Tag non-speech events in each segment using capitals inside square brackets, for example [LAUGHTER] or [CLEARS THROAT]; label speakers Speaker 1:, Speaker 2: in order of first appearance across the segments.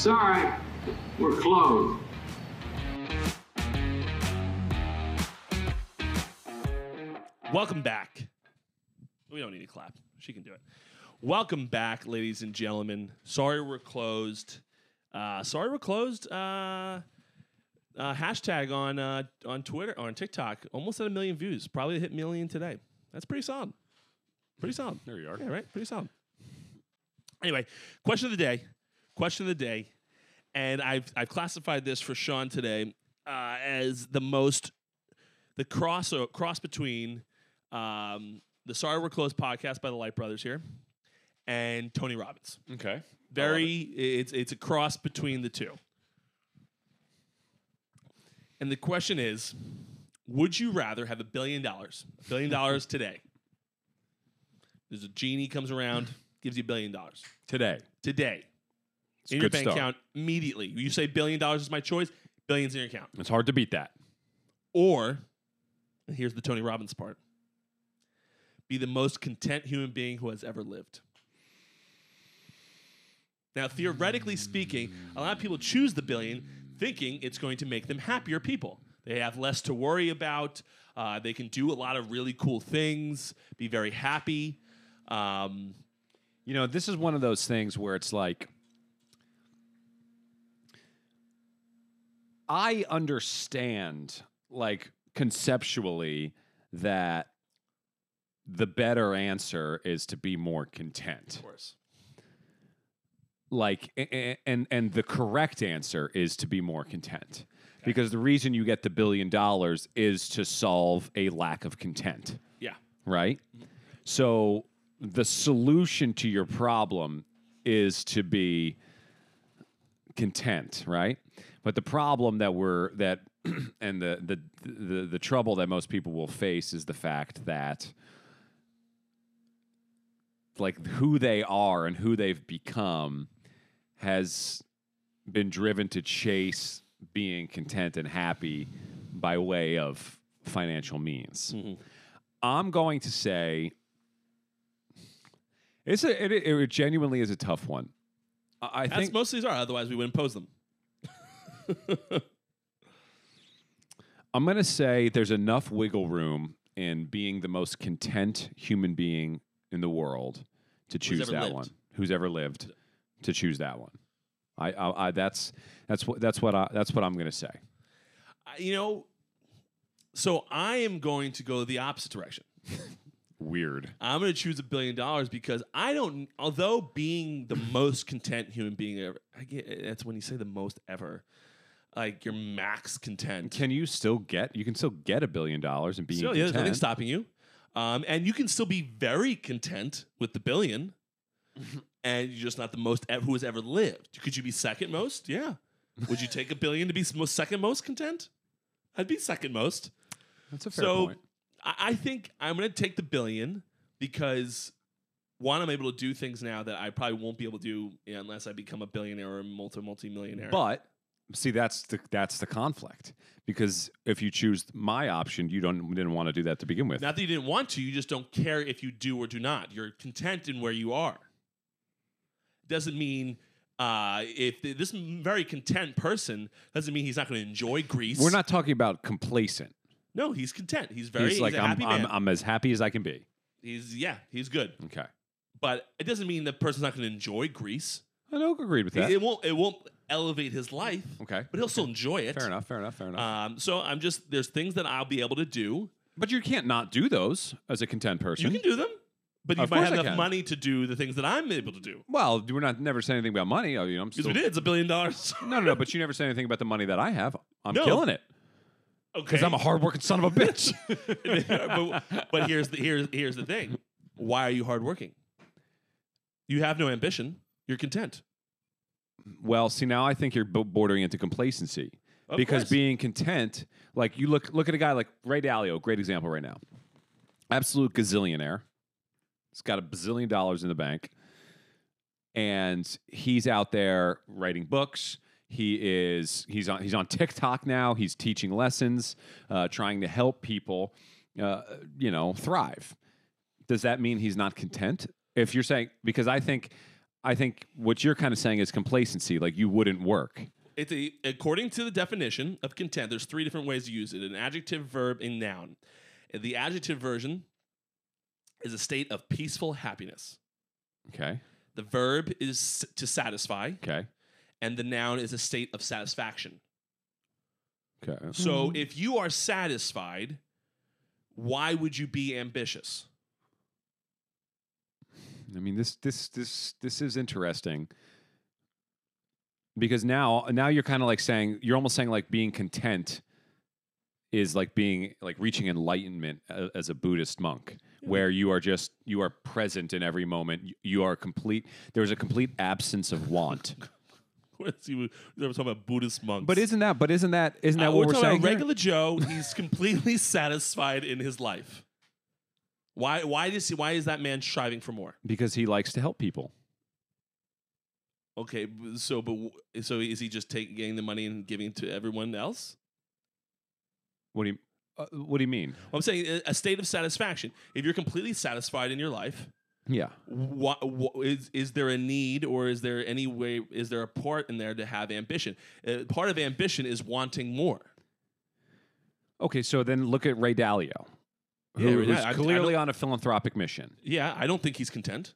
Speaker 1: Sorry, we're closed.
Speaker 2: Welcome back. We don't need to clap. She can do it. Welcome back, ladies and gentlemen. Sorry we're closed. Uh, sorry we're closed. Uh, uh, hashtag on uh, on Twitter on TikTok almost at a million views. Probably hit million today. That's pretty solid. Pretty solid.
Speaker 3: There you are.
Speaker 2: Yeah, right. Pretty solid. Anyway, question of the day. Question of the day, and I've I've classified this for Sean today uh, as the most the cross cross between um, the Sorry We're Closed podcast by the Light Brothers here and Tony Robbins.
Speaker 3: Okay.
Speaker 2: Very, it's it's a cross between the two. And the question is, would you rather have a billion dollars, a billion dollars [LAUGHS] today? There's a genie comes around, gives you a billion dollars
Speaker 3: Today.
Speaker 2: today in your
Speaker 3: good
Speaker 2: bank
Speaker 3: start.
Speaker 2: account immediately. You say billion dollars is my choice, billions in your account.
Speaker 3: It's hard to beat that.
Speaker 2: Or, and here's the Tony Robbins part be the most content human being who has ever lived. Now, theoretically speaking, a lot of people choose the billion thinking it's going to make them happier people. They have less to worry about. Uh, they can do a lot of really cool things, be very happy. Um,
Speaker 3: You know, this is one of those things where it's like I understand like conceptually that the better answer is to be more content.
Speaker 2: of course.
Speaker 3: like a- a- and and the correct answer is to be more content because the reason you get the billion dollars is to solve a lack of content
Speaker 2: Yeah.
Speaker 3: right mm-hmm. so the solution to your problem is to be content right but the problem that we're that [CLEARS THROAT] and the the the, the trouble that most people will face is the fact that like who they are and who they've become has been driven to chase being content and happy by way of financial means. Mm-hmm. I'm going to say it's a it, it genuinely is a tough one. I I think
Speaker 2: most of these are, otherwise we wouldn't pose them. [LAUGHS]
Speaker 3: I'm going to say there's enough wiggle room in being the most content human being in the world to choose that
Speaker 2: lived.
Speaker 3: one. Who's ever lived to choose that one. I, I, I that's that's what that's what I that's what I'm going to say.
Speaker 2: You know, so I am going to go the opposite direction. [LAUGHS]
Speaker 3: Weird.
Speaker 2: I'm going to choose a billion dollars because I don't. Although being the most content human being ever, I get that's when you say the most ever, like you're max content.
Speaker 3: Can you still get you can still get a billion dollars and be
Speaker 2: Still, yeah, there's nothing stopping you, um, and you can still be very content with the billion, [LAUGHS] and you're just not the most ev- who has ever lived. Could you be second most? Yeah. Would you [LAUGHS] take a billion to be most second most content? I'd be second most.
Speaker 3: That's a fair
Speaker 2: so
Speaker 3: point.
Speaker 2: I, I think I'm going to take the billion because one, I'm able to do things now that I probably won't be able to do unless I become a billionaire or a multi multi millionaire.
Speaker 3: But see, that's the that's the conflict because if you choose my option, you don't didn't want to do that to begin with.
Speaker 2: not that you didn't want to, you just don't care if you do or do not. You're content in where you are. Doesn't mean uh, if th- this very content person doesn't mean he's not going to enjoy Greece.
Speaker 3: We're not talking about complacent.
Speaker 2: No, he's content. He's very.
Speaker 3: He's
Speaker 2: He's,
Speaker 3: like
Speaker 2: a
Speaker 3: I'm, I'm. I'm as happy as I can be.
Speaker 2: he's yeah, he's good.
Speaker 3: Okay,
Speaker 2: But it doesn't mean the person's not going to enjoy Greece.
Speaker 3: I don't agree with that.
Speaker 2: It won't. It won't elevate his life.
Speaker 3: Okay.
Speaker 2: but he'll still enjoy it.
Speaker 3: Fair enough. Fair enough. Fair enough.
Speaker 2: Um, so I'm just there's things that I'll be able to do.
Speaker 3: but you can't not do those as a content person.
Speaker 2: You can do them, but you
Speaker 3: Of
Speaker 2: might
Speaker 3: course
Speaker 2: have
Speaker 3: I
Speaker 2: enough
Speaker 3: can.
Speaker 2: money to do the things that I'm able to do.
Speaker 3: Well, we're not never saying anything about money. I mean, I'm
Speaker 2: Because
Speaker 3: still,
Speaker 2: we did. It's a billion dollars. [LAUGHS]
Speaker 3: No, no, no. But you never say anything about the money that I have. I'm
Speaker 2: No.
Speaker 3: killing it
Speaker 2: okay.
Speaker 3: because I'm a hardworking son of a bitch. [LAUGHS]
Speaker 2: but, but here's the here's here's the thing. Why are you hardworking? You have no ambition. You're content.
Speaker 3: Well, see, now I think you're bordering into complacency
Speaker 2: Of
Speaker 3: because
Speaker 2: course.
Speaker 3: being content, like you look look at a guy like Ray Dalio, great example right now, absolute gazillionaire. He's got a bazillion dollars in the bank, and he's out there writing books. He is he's on he's on TikTok now. He's teaching lessons, uh, trying to help people, uh, you know, thrive. Does that mean he's not content? If you're saying because I think I think what you're kind of saying is complacency. Like you wouldn't work.
Speaker 2: It's a, according to the definition of content, there's three different ways to use it an adjective, verb, and noun. The adjective version is a state of peaceful happiness.
Speaker 3: Okay.
Speaker 2: The verb is to satisfy,
Speaker 3: Okay.
Speaker 2: and the noun is a state of satisfaction.
Speaker 3: Okay.
Speaker 2: So if you are satisfied, why would you be ambitious?
Speaker 3: I mean, this this this this is interesting because now now you're kind of like saying you're almost saying like being content is like being like reaching enlightenment as a Buddhist monk, where you are just you are present in every moment. You- are complete. There's a complete absence of want. [LAUGHS]
Speaker 2: We're talking about Buddhist monks.
Speaker 3: But isn't that? But isn't that? Isn't that
Speaker 2: Uh,
Speaker 3: what we're
Speaker 2: talking
Speaker 3: saying?
Speaker 2: about
Speaker 3: here?
Speaker 2: regular Joe. He's completely [LAUGHS] satisfied in his life. Why? Why does he? Why is that man striving for more?
Speaker 3: Because he likes to help people.
Speaker 2: Okay, b- so but w- so is he just taking getting the money and giving to everyone else?
Speaker 3: What do you? Uh, what do you mean?
Speaker 2: I'm saying a- a state of satisfaction. If you're completely satisfied in your life,
Speaker 3: Yeah.
Speaker 2: what, what is is there a need or is there any way? Is there a part in there to have ambition? Uh, part of ambition is wanting more.
Speaker 3: Okay, so then look at Ray Dalio, who,
Speaker 2: Yeah, Ray
Speaker 3: who's
Speaker 2: Dalio. I- I
Speaker 3: clearly
Speaker 2: don't-
Speaker 3: on a philanthropic mission.
Speaker 2: Yeah, I don't think he's content.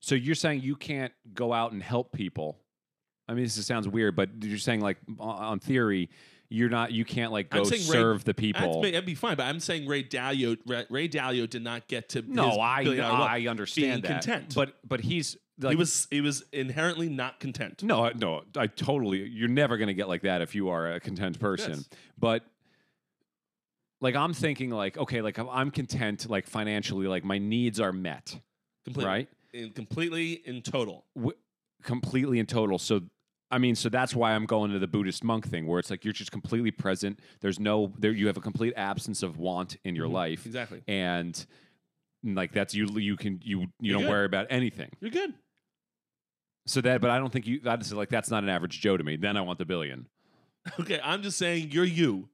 Speaker 3: So you're saying you can't go out and help people? I mean, this sounds weird, but you're saying like on- on theory, you're not. You can't like
Speaker 2: I'm
Speaker 3: go
Speaker 2: saying Ray-
Speaker 3: serve the people.
Speaker 2: that'd be fine, but I'm saying Ray Dalio. Ray, Ray Dalio did not get to.
Speaker 3: No,
Speaker 2: his
Speaker 3: I
Speaker 2: wealth
Speaker 3: I understand
Speaker 2: being
Speaker 3: that.
Speaker 2: content.
Speaker 3: But but he's like
Speaker 2: he was he was inherently not content.
Speaker 3: no I- no I totally. You're never gonna get like that if you are a content person.
Speaker 2: Yes.
Speaker 3: But like I'm thinking like okay like I'm- content like financially like my needs are met
Speaker 2: completely,
Speaker 3: right
Speaker 2: In, completely in total.
Speaker 3: w- completely in total. So, I mean, so that's why I'm going to the Buddhist monk thing, where it's like you're just completely present. There's no there. You have a complete absence of want in your
Speaker 2: Mhm.
Speaker 3: life,
Speaker 2: Exactly.
Speaker 3: and like that's you. You can you you
Speaker 2: You're
Speaker 3: don't
Speaker 2: good.
Speaker 3: worry about anything.
Speaker 2: You're good.
Speaker 3: So that, but I don't think you. That's like that's not an average Joe to me. Then I want the billion. [LAUGHS]
Speaker 2: Okay, I'm just saying you're you.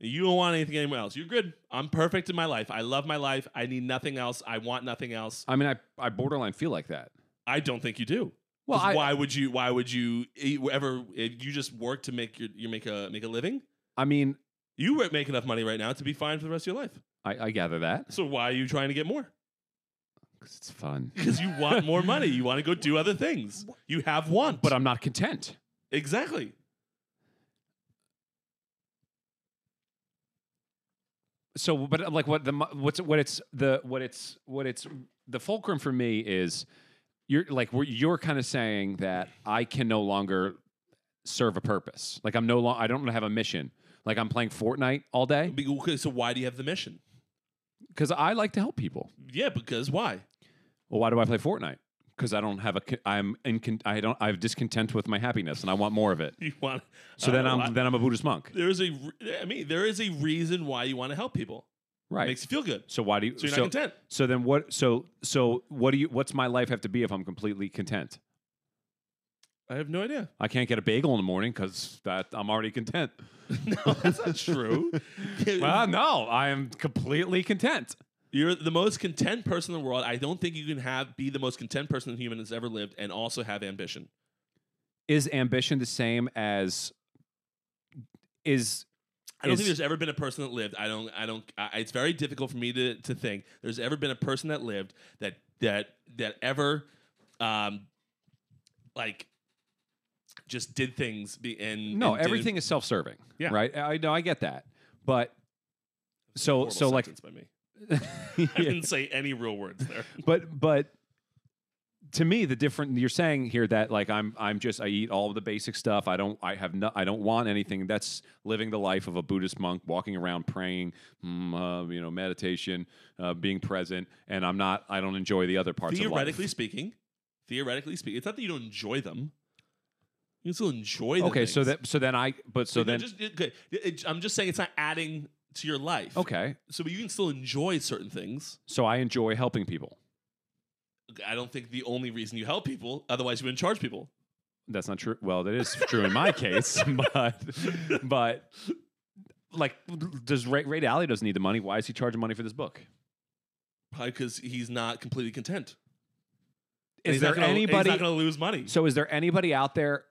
Speaker 2: You don't want anything anywhere else. You're good. I'm perfect in my life. I love my life. I need nothing else. I want nothing else.
Speaker 3: I mean, I I borderline feel like that.
Speaker 2: I don't think you do.
Speaker 3: Well, I-
Speaker 2: why would you? Why would you e- ever? If you just work to make your you make a make a living.
Speaker 3: I mean,
Speaker 2: You make enough money right now to be fine for the rest of your life.
Speaker 3: I, I gather that
Speaker 2: So why are you trying to get more?
Speaker 3: Because it's fun, [LAUGHS]
Speaker 2: Because you want more money. You want to go do other things. [LAUGHS] You have want.
Speaker 3: but I'm not content.
Speaker 2: exactly.
Speaker 3: So but uh, like what the what's what it's the what it's what it's the fulcrum for me is you're like you're kind of saying that I can no longer serve a purpose. Like I'm no longer I don't have a mission. Like I'm playing Fortnite all day
Speaker 2: okay, So why do you have the mission?
Speaker 3: because I like to help people.
Speaker 2: Yeah, because why?
Speaker 3: Well, why do I play Fortnite? Because I don't have a I'm in I don't I'm discontent with my happiness and I want more of it. [LAUGHS]
Speaker 2: You want.
Speaker 3: So then
Speaker 2: uh,
Speaker 3: I'm then I'm a Buddhist monk,
Speaker 2: There is a I mean, there is a reason why you want to help people.
Speaker 3: right?
Speaker 2: Makes you feel good.
Speaker 3: so why do you
Speaker 2: So you're
Speaker 3: so,
Speaker 2: not content.
Speaker 3: so then what so so what do you what's my life have to be if I'm completely content?
Speaker 2: I have no idea.
Speaker 3: I can't get a bagel in the morning because that I'm already content. [LAUGHS]
Speaker 2: no, that's not true. [LAUGHS]
Speaker 3: well, no, I am completely content.
Speaker 2: You're the most content person in the world. I don't think you can have be the most content person a human has ever lived and also have ambition.
Speaker 3: Is ambition the same as is
Speaker 2: I don't
Speaker 3: Is-
Speaker 2: think there's ever been a person that lived. I don't. I don't. I, it's very difficult for me to to think there's ever been a person that lived that that that ever, um, like, just did things be, and
Speaker 3: no
Speaker 2: and
Speaker 3: everything is self-serving.
Speaker 2: Yeah.
Speaker 3: right. I know I get that, but so so like [LAUGHS]
Speaker 2: me. I didn't say any real words there. [LAUGHS]
Speaker 3: but but to me the different you're saying here that like i'm i'm just i eat all of the basic stuff i don't i have no i don't want anything that's living the life of a buddhist monk walking around praying mm, uh, you know meditation uh, being present and i'm not i don't enjoy the other parts
Speaker 2: theoretically
Speaker 3: of life
Speaker 2: speaking, theoretically speaking, it's not that you don't enjoy them. You can still enjoy them.
Speaker 3: okay so that so then i but so then
Speaker 2: just, it- it- I'm just saying it's not adding to your life.
Speaker 3: okay
Speaker 2: So you can still enjoy certain things.
Speaker 3: so i enjoy helping people
Speaker 2: I don't think the only reason you help people, otherwise you wouldn't charge people.
Speaker 3: that's not true well that is true in my case [LAUGHS] but but like does ray, ray Dalio doesn't need the money why is he charging money for this book
Speaker 2: Probably because he's not completely content. And
Speaker 3: Is
Speaker 2: he's
Speaker 3: there
Speaker 2: not gonna,
Speaker 3: anybody-
Speaker 2: He's not going to lose money.
Speaker 3: So is there anybody out there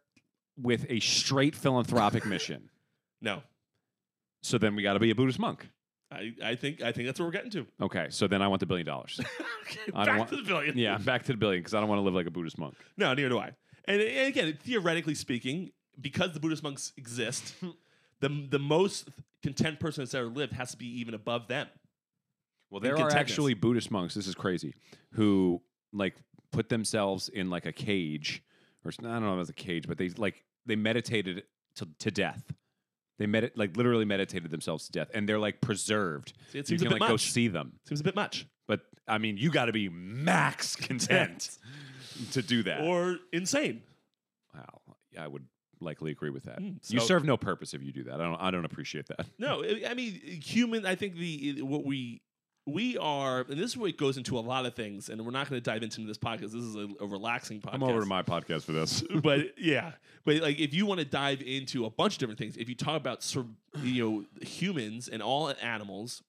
Speaker 3: with a straight philanthropic mission?
Speaker 2: no,
Speaker 3: So then we got to be a Buddhist monk.
Speaker 2: I, I think I think that's what we're getting to.
Speaker 3: Okay, so then I want the billion dollars. [LAUGHS]
Speaker 2: okay,
Speaker 3: I don't
Speaker 2: back
Speaker 3: want-
Speaker 2: to the billion.
Speaker 3: yeah, back to the billion because I don't want to live like a Buddhist monk.
Speaker 2: No, neither do I. And, and again, theoretically speaking, because the Buddhist monks exist, [LAUGHS] the the most content person that's ever lived has to be even above them.
Speaker 3: Well, there are actually Buddhist monks. This is crazy. Who like put themselves in like a cage, or I don't know if it was a cage, but they like they meditated to, to death. They medit like literally meditated themselves to death, and they're like preserved.
Speaker 2: See, it
Speaker 3: you
Speaker 2: seems a
Speaker 3: can
Speaker 2: bit
Speaker 3: like go see them,
Speaker 2: Seems a bit much.
Speaker 3: but I mean, you got to be max [LAUGHS] content to do that.
Speaker 2: Or insane.
Speaker 3: wow, yeah, I would likely agree with that.
Speaker 2: Mm,
Speaker 3: you
Speaker 2: so-
Speaker 3: serve no purpose if you do that. I don't. I don't appreciate that.
Speaker 2: No, [LAUGHS] I I mean human. I think the what we we are, and this is where it goes into a lot of things, and we're not going to dive into this podcast. This is a, a relaxing podcast.
Speaker 3: I'm over to my podcast for this. [LAUGHS]
Speaker 2: but yeah, but like if you want to dive into a bunch of different things, if you talk about sur- you know humans and all animals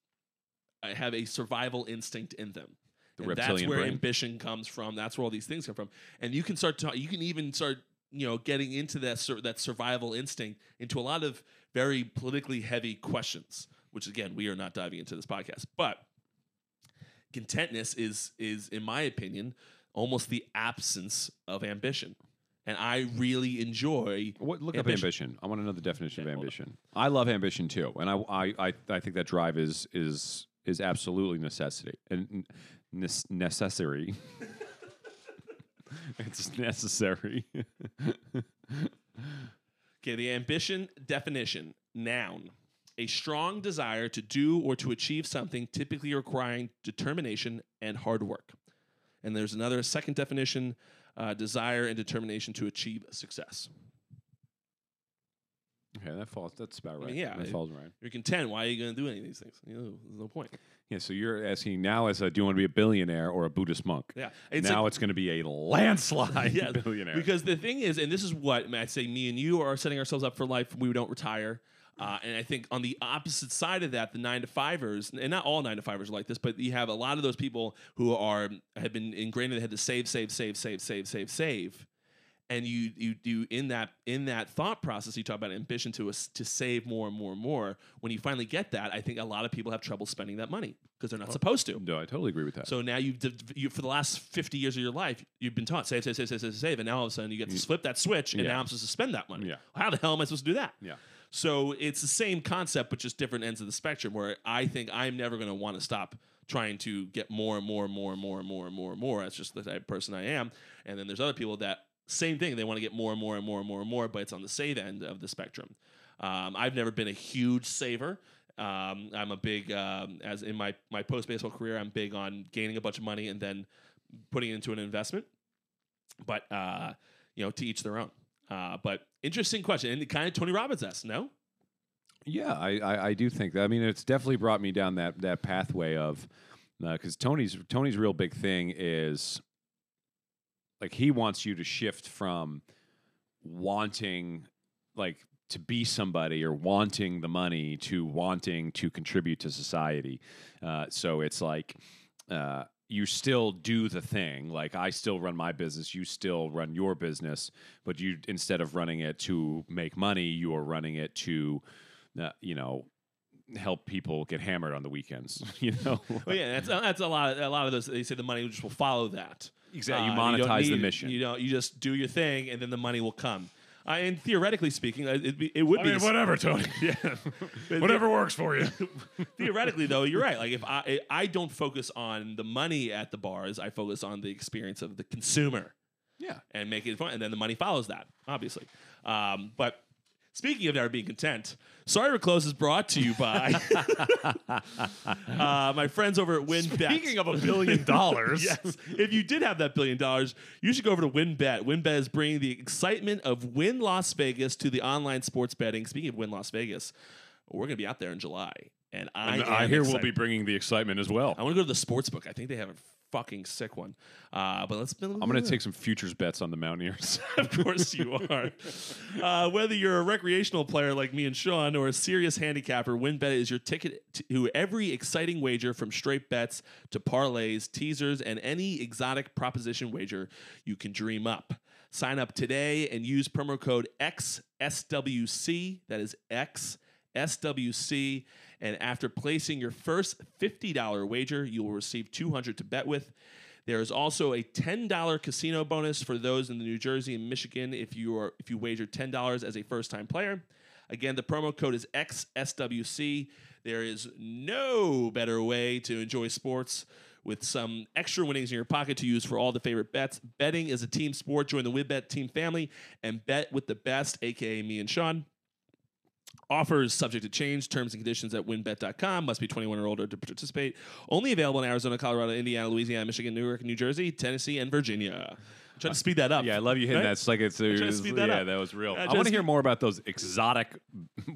Speaker 2: uh, have a survival instinct in them.
Speaker 3: The
Speaker 2: and that's where
Speaker 3: brain.
Speaker 2: ambition comes from. That's where all these things come from. And you can start to, you can even start you know getting into that sur- that survival instinct into a lot of very politically heavy questions, which again we are not diving into this podcast, but contentness is is in my opinion almost the absence of ambition and i really enjoy
Speaker 3: What, look
Speaker 2: Ambition.
Speaker 3: up ambition. I want to know the definition
Speaker 2: Okay,
Speaker 3: of ambition. I love ambition too, and I, I, I, I think that drive is is is absolutely necessity and nes- necessary. [LAUGHS] it's necessary. [LAUGHS]
Speaker 2: okay the ambition definition noun a strong desire to do or to achieve something typically requiring determination and hard work and there's another second definition uh, desire and determination to achieve success
Speaker 3: okay, that falls. That's about right.
Speaker 2: mean, yeah,
Speaker 3: that falls right.
Speaker 2: you're content why are you going to do any of these things you know there's no point
Speaker 3: Yeah. So you're asking now as a do you want to be a billionaire or a Buddhist monk?
Speaker 2: yeah it's a-
Speaker 3: now it's going to be a landslide [LAUGHS]
Speaker 2: Yes,
Speaker 3: billionaire.
Speaker 2: Because the thing is, and this is what I say, me and you are setting ourselves up for life. We don't retire. Uh, and I think on the opposite side of that, the nine to fivers, and not all nine to fivers are like this, but you have a lot of those people who are have been ingrained in the head to save, save, save, save, save, save, save. And you you do in that in that thought process, you talk about ambition to us to save more and more and more. When you finally get that, I think a lot of people have trouble spending that money because they're not supposed to.
Speaker 3: no, I totally agree with that.
Speaker 2: So now you've you, for the last fifty years of your life, you've been taught save, save, save, save, save, save, and now all of a sudden you get to flip that switch, and
Speaker 3: Yeah.
Speaker 2: now I'm supposed to spend that money.
Speaker 3: Yeah.
Speaker 2: How the hell am I supposed to do that?
Speaker 3: yeah.
Speaker 2: So it's the same concept, but just different ends of the spectrum. Where I think I'm never going to want to stop trying to get more and more and more and more and more and more and more. That's just the type of person I am. And then there's other people that same thing. They want to get more and more and more and more and more, but it's on the save end of the spectrum. Um, I've never been a huge saver. Um, I'm a big um, as in my my post baseball career. I'm big on gaining a bunch of money and then putting it into an investment. But uh, you know, to each their own. Uh, but interesting question, and kind of Tony Robbins asked, no?
Speaker 3: Yeah, I, I, I do think that. I mean, it's definitely brought me down that that pathway of because Tony's Tony's real big thing is like he wants you to shift from wanting like to be somebody or wanting the money to wanting to contribute to society. Uh, so it's like uh, you still do the thing. Like I still run my business, you still run your business, but you instead of running it to make money, you are running it to, uh, you know, help people get hammered on the weekends. [LAUGHS] You know,
Speaker 2: Well, yeah, that's that's a lot. Of, a lot of those. They say the money just will follow that.
Speaker 3: Exactly. You
Speaker 2: Uh, don't
Speaker 3: monetize the
Speaker 2: need-
Speaker 3: mission.
Speaker 2: You don't. You just do your thing, and then the money will come. Uh, and theoretically speaking, uh, it'd be, it would be the s-
Speaker 3: whatever, Tony. [LAUGHS]
Speaker 2: Yeah. [LAUGHS]
Speaker 3: whatever works for you. [LAUGHS]
Speaker 2: theoretically though you're right like if i i don't focus on the money at the bars i focus on the experience of the consumer
Speaker 3: Yeah.
Speaker 2: and make it fun and then the money follows that obviously um, but speaking of never being content sorry we're close is brought to you by [LAUGHS] uh, my friends over at WynnBET.
Speaker 3: Speaking of a billion dollars. [LAUGHS]
Speaker 2: yes. If you did have that billion dollars, you should go over to WynnBET. WynnBET is bringing the excitement of Wynn Las Vegas to the online sports betting. Speaking of Wynn Las Vegas, we're going to be out there in July. And I,
Speaker 3: And I hear we'll be bringing the excitement as well.
Speaker 2: I want to go to the sports book. I think they have a fucking sick one. Uh, but let's.
Speaker 3: I'm going to take some futures bets on the Mountaineers. [LAUGHS] [LAUGHS]
Speaker 2: of course you are. Uh, whether you're a recreational player like me and Sean or a serious handicapper, WynnBET is your ticket to every exciting wager from straight bets to parlays, teasers, and any exotic proposition wager you can dream up. Sign up today and use promo code XSWC. That is XSWC. And after placing your first $50 wager, you will receive 200 to bet with. There is also a $10 casino bonus for those in the New Jersey and Michigan if you are if you wager $10 as a first-time player. Again, the promo code is XSWC. There is no better way to enjoy sports with some extra winnings in your pocket to use for all the favorite bets. Betting is a team sport. Join the WynnBET team family and bet with the best, aka me and Sean. Offers subject to change. Terms and conditions at wynnbet.com. Must be 21 or older to participate. Only available in Arizona, Colorado, Indiana, Louisiana, Michigan, New York, New Jersey, Tennessee, and Virginia. I'm trying to speed that up.
Speaker 3: yeah, I love you hitting
Speaker 2: Right?
Speaker 3: that. It's like it's
Speaker 2: trying to
Speaker 3: it was-
Speaker 2: speed that
Speaker 3: yeah,
Speaker 2: up.
Speaker 3: that was real.
Speaker 2: I
Speaker 3: I, want to hear more about those exotic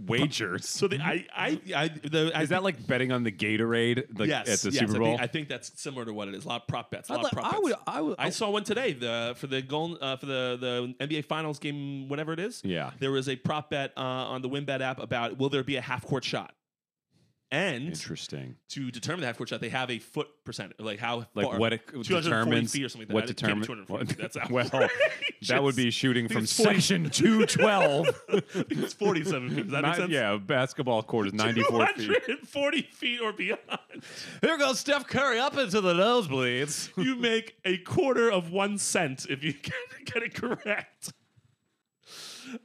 Speaker 3: wagers.
Speaker 2: So the, I, I, I, the, I
Speaker 3: is that like betting on the Gatorade like,
Speaker 2: yes,
Speaker 3: at the
Speaker 2: yes,
Speaker 3: Super
Speaker 2: I
Speaker 3: Bowl?
Speaker 2: think, I think that's similar to what it is. A lot of prop bets. A lot
Speaker 3: I'd
Speaker 2: of prop
Speaker 3: I
Speaker 2: bets.
Speaker 3: would, I would,
Speaker 2: I saw one today. The for the goal uh, for the the NBA Finals game, whatever it is.
Speaker 3: Yeah.
Speaker 2: there was a prop bet uh, on the WynnBET app about will there be a half court shot, and
Speaker 3: Interesting.
Speaker 2: to determine the half court shot, they have a foot percent, like how
Speaker 3: Like
Speaker 2: far,
Speaker 3: what it
Speaker 2: 240
Speaker 3: determines
Speaker 2: feet or something. Like
Speaker 3: what determines
Speaker 2: 240. That's [LAUGHS] out.
Speaker 3: well, that would be shooting from
Speaker 2: 40
Speaker 3: section [LAUGHS] 212.
Speaker 2: I it's 47 feet. Does that make sense?
Speaker 3: yeah, basketball court is 94 feet.
Speaker 2: 240 feet or beyond.
Speaker 3: Here goes Steph Curry up into the nosebleeds. [LAUGHS]
Speaker 2: you make a quarter of one cent if you get, get it correct.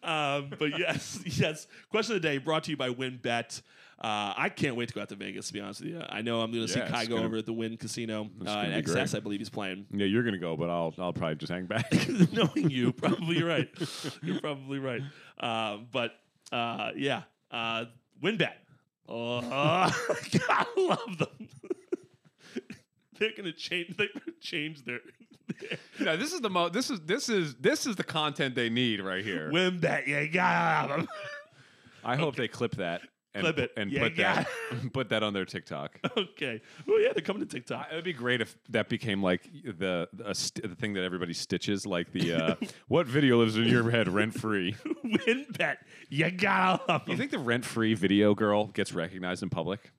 Speaker 2: Um, but yes, yes. Question of the day brought to you by WynnBET. Uh, I can't wait to go out to Vegas. To be honest with you, I know I'm going to see
Speaker 3: Yeah,
Speaker 2: Kygo
Speaker 3: gonna-
Speaker 2: over at the Wynn Casino uh, in XS. I believe he's playing.
Speaker 3: Yeah, you're gonna go, but I'll I'll probably just hang back. [LAUGHS]
Speaker 2: Knowing you, [LAUGHS] probably right. You're probably right. Um, but uh, yeah, uh, WynnBET. Oh, [LAUGHS] I love them. They're gonna change. They change their.
Speaker 3: no, this is the mo. This is this is this is the content they need right here.
Speaker 2: WynnBET, you got them.
Speaker 3: I hope they clip that and
Speaker 2: Clip it.
Speaker 3: and
Speaker 2: Yeah,
Speaker 3: put
Speaker 2: got
Speaker 3: that [LAUGHS] put that on their TikTok. [LAUGHS]
Speaker 2: okay. Well, yeah, they're coming to TikTok.
Speaker 3: It would be great if that became like the the, st- the thing that everybody stitches, like the uh, [LAUGHS] what video lives in your head rent free.
Speaker 2: WynnBET, you got them.
Speaker 3: You think the rent free video girl gets recognized in public?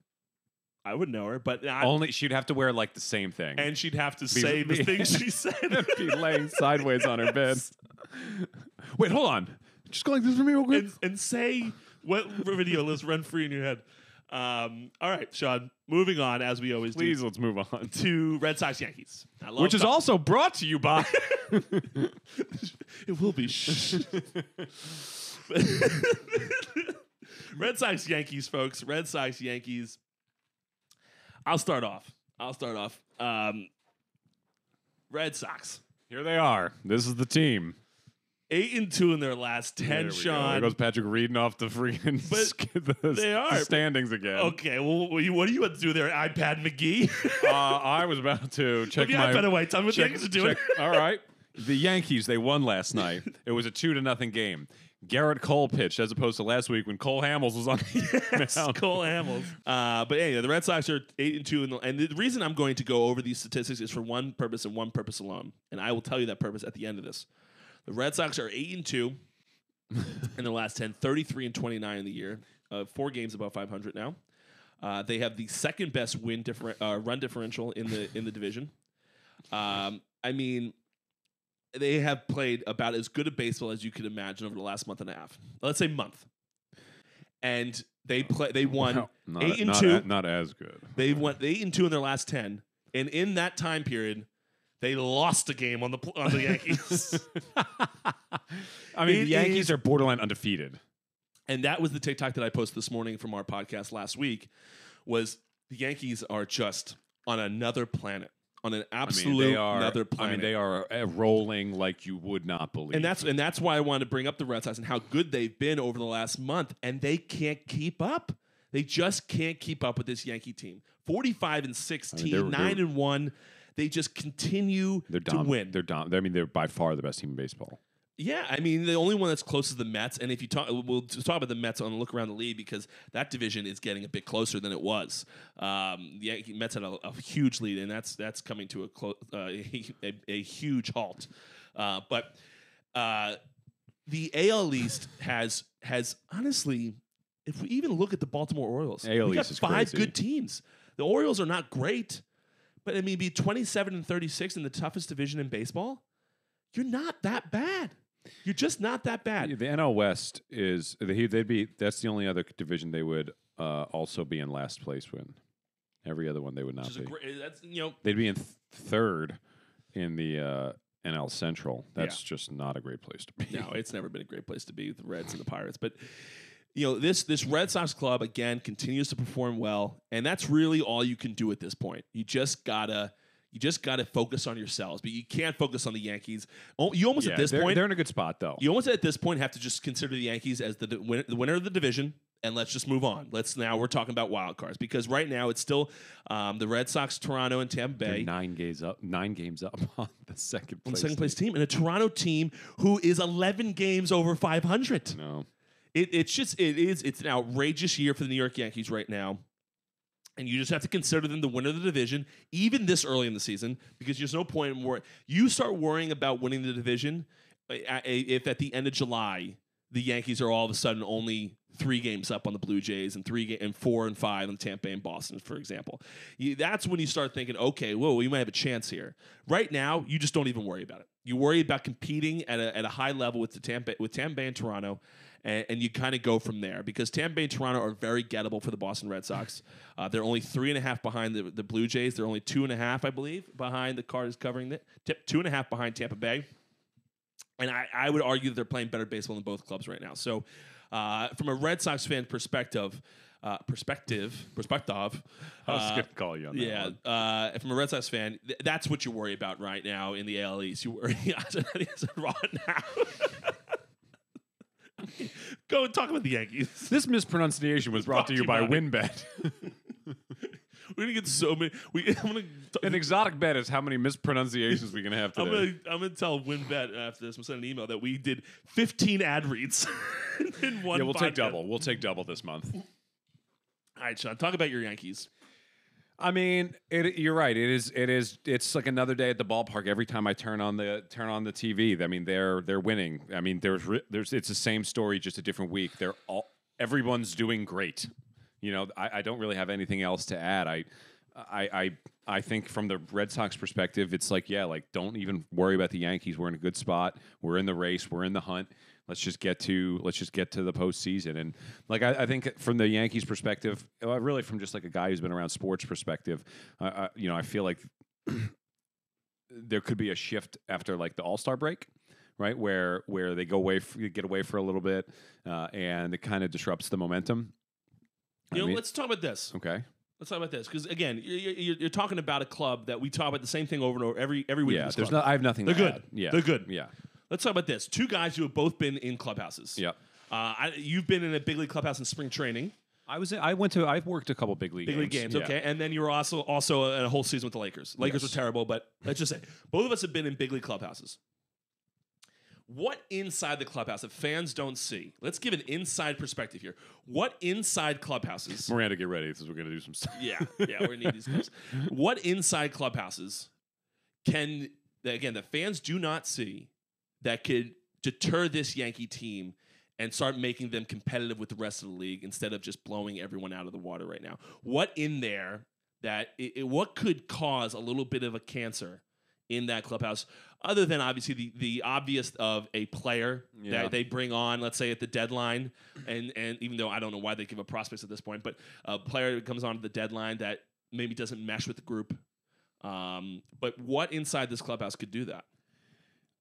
Speaker 2: I would know her, but I,
Speaker 3: Only she'd have to wear like the same thing
Speaker 2: and she'd have to say the
Speaker 3: be-
Speaker 2: things she said.
Speaker 3: and be laying sideways on her bed. Wait, hold on. Just go like this for me real quick.
Speaker 2: and, and say what video lives rent free in your head. Um, all right, Sean. Moving on as we always
Speaker 3: Please,
Speaker 2: do
Speaker 3: let's move on.
Speaker 2: to Red Sox Yankees, I love
Speaker 3: Which is also brought to you by. [LAUGHS]
Speaker 2: it will be. Shh. [LAUGHS] Red Sox Yankees, folks. Red Sox Yankees. I'll start off. I'll start off. Um, Red Sox
Speaker 3: Here they are. This is the team.
Speaker 2: Eight and two in their last
Speaker 3: There
Speaker 2: ten.
Speaker 3: go.
Speaker 2: Sean.
Speaker 3: There goes Patrick reading off the freaking [LAUGHS] the,
Speaker 2: they
Speaker 3: the
Speaker 2: are.
Speaker 3: standings again.
Speaker 2: Okay, well, what do you, want to do there, iPad McGee? [LAUGHS]
Speaker 3: Uh, I was about to check my.
Speaker 2: iPad away. Tell me what the
Speaker 3: check-
Speaker 2: Yankees are doing.
Speaker 3: check- All right. The Yankees, they won last night. It was a two to nothing game. Gerrit Cole pitched as opposed to last week when Cole Hamels was on the [LAUGHS]
Speaker 2: Yes,
Speaker 3: mound.
Speaker 2: Cole Hamels. Uh, but anyway, the Red Sox are eight and two, in the, and the reason I'm going to go over these statistics is for one purpose and one purpose alone, and I will tell you that purpose at the end of this. The Red Sox are eight and two in the last 10, 33 and 29 in the year, uh, four games above 500 now. Uh, they have the second best win differ- uh, run differential in the in the division. Um, I mean, they have played about as good a baseball as you could imagine over the last month and a half. Let's say month. And they play. They won
Speaker 3: No, not,
Speaker 2: eight and
Speaker 3: not
Speaker 2: two.
Speaker 3: a- not as good.
Speaker 2: They went eight and two in their last ten, and in that time period, they lost a game on the on the Yankees. [LAUGHS]
Speaker 3: I mean,
Speaker 2: It
Speaker 3: the Yankees
Speaker 2: is-
Speaker 3: are borderline undefeated.
Speaker 2: and that was the TikTok that I posted this morning from our podcast last week. Was the Yankees are just on another planet, on an
Speaker 3: I mean,
Speaker 2: absolute
Speaker 3: they are.
Speaker 2: another
Speaker 3: I
Speaker 2: planet.
Speaker 3: mean, they are uh, rolling like you would not believe.
Speaker 2: and that's and that's why I wanted to bring up the Red Sox and how good they've been over the last month, and they can't keep up. They just can't keep up with this Yankee team. Forty-five and 16,
Speaker 3: they're-
Speaker 2: 9
Speaker 3: they're-
Speaker 2: and one. They just continue
Speaker 3: they're
Speaker 2: to win.
Speaker 3: They're dom- I mean, they're by far the best team in baseball.
Speaker 2: Yeah, I mean the only one that's close is the Mets, and if you talk, we'll talk about the Mets on the look around the league because that division is getting a bit closer than it was. Um, the Yankee- Mets had a, a huge lead, and that's that's coming to a clo- uh, [LAUGHS] a, a huge halt. Uh, but uh, the AL East has has honestly, if we even look at the Baltimore Orioles,
Speaker 3: AL
Speaker 2: we got
Speaker 3: East
Speaker 2: five good teams. The Orioles are not great, but I mean, be twenty seven and thirty six in the toughest division in baseball. You're not that bad. You're just not that bad.
Speaker 3: The NL West is they- they'd be that's the only other division they would uh, also be in last place with. Every other one they would not
Speaker 2: Which is a
Speaker 3: be.
Speaker 2: great, that's you know
Speaker 3: They'd be in th- third in the uh, NL Central. That's just not a great place to be.
Speaker 2: no, it's never been a great place to be with the Reds and the Pirates. But you know this this Red Sox club again continues to perform well, and that's really all you can do at this point. You just gotta you just gotta focus on yourselves, but you can't focus on the Yankees. Oh, You almost
Speaker 3: Yeah,
Speaker 2: at this
Speaker 3: they're,
Speaker 2: point
Speaker 3: they're in a good spot though.
Speaker 2: you almost at this point have to just consider the Yankees as the, the, win- the winner of the division, and let's just move on. Let's now we're talking about wild cards because right now it's still um, the Red Sox, Toronto, and Tampa
Speaker 3: They're
Speaker 2: Bay.
Speaker 3: nine games up, nine games up [LAUGHS] on the second
Speaker 2: on
Speaker 3: place.
Speaker 2: the second place team and a Toronto team who is 11 games over 500.
Speaker 3: No,
Speaker 2: It, it's just it is it's an outrageous year for the New York Yankees right now. And you just have to consider them the winner of the division, even this early in the season, because there's no point in wor You start worrying about winning the division uh, if at the end of July the Yankees are all of a sudden only three games up on the Blue Jays and three ga- and four and five on Tampa Bay and Boston, for example. You, that's when you start thinking, okay, whoa, we might have a chance here. Right now, you just don't even worry about it. You worry about competing at a, at a high level with the Tampa with Tampa Bay and Toronto, and, and you kind of go from there because Tampa Bay and Toronto are very gettable for the Boston Red Sox. [SIGHS] Uh, they're only three and a half behind the, the Blue Jays. They're only two and a half, I believe, behind the Cardinals covering the tip two and a half behind Tampa Bay. And I, I would argue that they're playing better baseball than both clubs right now. So, uh, from a Red Sox fan perspective, uh, perspective, perspective,
Speaker 3: I was
Speaker 2: uh,
Speaker 3: going to call you on that.
Speaker 2: yeah,
Speaker 3: one.
Speaker 2: uh, from a Red Sox fan, th- that's what you worry about right now in the AL East. You worry [LAUGHS] right now. [LAUGHS] Go and talk about the Yankees.
Speaker 3: This mispronunciation was brought to you by WynnBET. [LAUGHS]
Speaker 2: We're gonna get so many. We, [LAUGHS] I'm gonna.
Speaker 3: An exotic bet is how many mispronunciations we're going to have
Speaker 2: I'm
Speaker 3: today.
Speaker 2: gonna, I'm gonna tell WynnBET after this. I'm sending an email that we did 15 ad reads [LAUGHS] in one.
Speaker 3: yeah, we'll take
Speaker 2: podcast.
Speaker 3: double. We'll take double this month.
Speaker 2: All right, Sean, talk about your Yankees.
Speaker 3: I mean, it, you're right. It is. It is. It's like another day at the ballpark. Every time I turn on the turn on the TV, I mean, they're they're winning. I mean, there's there's it's the same story, just a different week. They're all everyone's doing great. You know, I, I don't really have anything else to add. I, I, I, I think from the Red Sox perspective, it's like, yeah, like don't even worry about the Yankees. We're in a good spot. We're in the race. We're in the hunt. Let's just get to let's just get to the postseason. And like I, I think from the Yankees perspective, uh, really from just like a guy who's been around sports perspective, uh, you know, I feel like [CLEARS THROAT] there could be a shift after like the All Star break, right? Where where they go away, f- get away for a little bit, uh, and it kind of disrupts the momentum. I
Speaker 2: You know,
Speaker 3: mean-
Speaker 2: let's talk about this.
Speaker 3: Okay.
Speaker 2: Let's talk about this because again, you're, you're, you're talking about a club that we talk about the same thing over and over every every week.
Speaker 3: Yeah. There's no. I have nothing.
Speaker 2: They're good.
Speaker 3: add. Yeah.
Speaker 2: They're good.
Speaker 3: Yeah.
Speaker 2: Let's talk about this. Two guys who have both been in clubhouses.
Speaker 3: Yep.
Speaker 2: Uh, I, you've been in a big league clubhouse in spring training,
Speaker 3: I was. I went to. I've worked a couple big league
Speaker 2: big league games,
Speaker 3: Yeah.
Speaker 2: okay, and then you were also also in a whole season with the Lakers. Lakers
Speaker 3: Yes.
Speaker 2: were terrible, but let's just say both of us have been in big league clubhouses. What inside the clubhouse that fans don't see? Let's give an inside perspective here. What inside clubhouses?
Speaker 3: Miranda, get ready because we're gonna do some stuff. [LAUGHS]
Speaker 2: Yeah, yeah, we're gonna need these clips. [LAUGHS] What inside clubhouses can again the fans do not see that could deter this Yankee team and start making them competitive with the rest of the league instead of just blowing everyone out of the water right now? What in there that it, it- what could cause a little bit of a cancer in that clubhouse? Other than obviously the, the obvious of a player
Speaker 3: Yeah.
Speaker 2: that they bring on, let's say at the deadline, and and even though I don't know why they give up prospects at this point, but a player that comes on at the deadline that maybe doesn't mesh with the group. Um, but what inside this clubhouse could do that?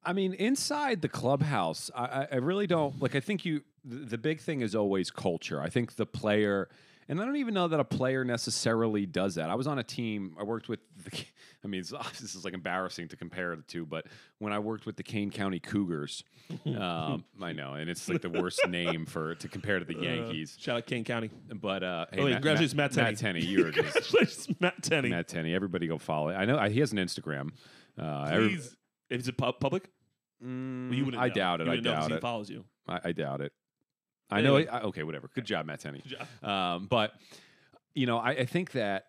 Speaker 3: I mean, inside the clubhouse, I, I- I really don't like. I think you. The, the big thing is always culture. I think the player, and I don't even know that a player necessarily does that. I was on a team. I worked with. The, [LAUGHS] I mean, it's, [LAUGHS] this is like embarrassing to compare the two, but when I worked with the Kane County Cougars, [LAUGHS] um, I know, and it's like the worst name for to compare to the Yankees.
Speaker 2: Shout out Kane County.
Speaker 3: But uh, hey,
Speaker 2: Oh, wait, congratulations, Matt Tenney.
Speaker 3: Matt Tenney, you're just
Speaker 2: Congratulations, Matt Tenney.
Speaker 3: Matt Tenney. Everybody go follow. it. I know I, he has an Instagram. Uh, every-
Speaker 2: Please, is it pub- public? Well, you wouldn't
Speaker 3: I
Speaker 2: know.
Speaker 3: doubt it.
Speaker 2: You
Speaker 3: I
Speaker 2: wouldn't know 'cause
Speaker 3: doubt
Speaker 2: he
Speaker 3: it.
Speaker 2: follows you.
Speaker 3: I, I doubt it. I
Speaker 2: Anyway.
Speaker 3: know. I, okay, whatever. Good job, Matt Tenney.
Speaker 2: Good job.
Speaker 3: Um, but you know, I, I think that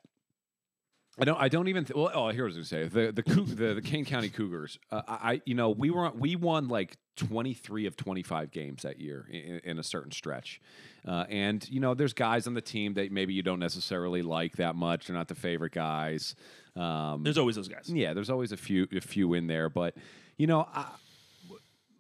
Speaker 3: I don't. I don't even. Th- well, oh, here's what I was gonna say. The the the, the Kane County Cougars. Uh, I you know we were we won like 23 of 25 games that year in, in a certain stretch, uh, and you know there's guys on the team that maybe you don't necessarily like that much. They're not the favorite guys. Um,
Speaker 2: There's always those guys.
Speaker 3: yeah, there's always a few a few in there, but you know, I,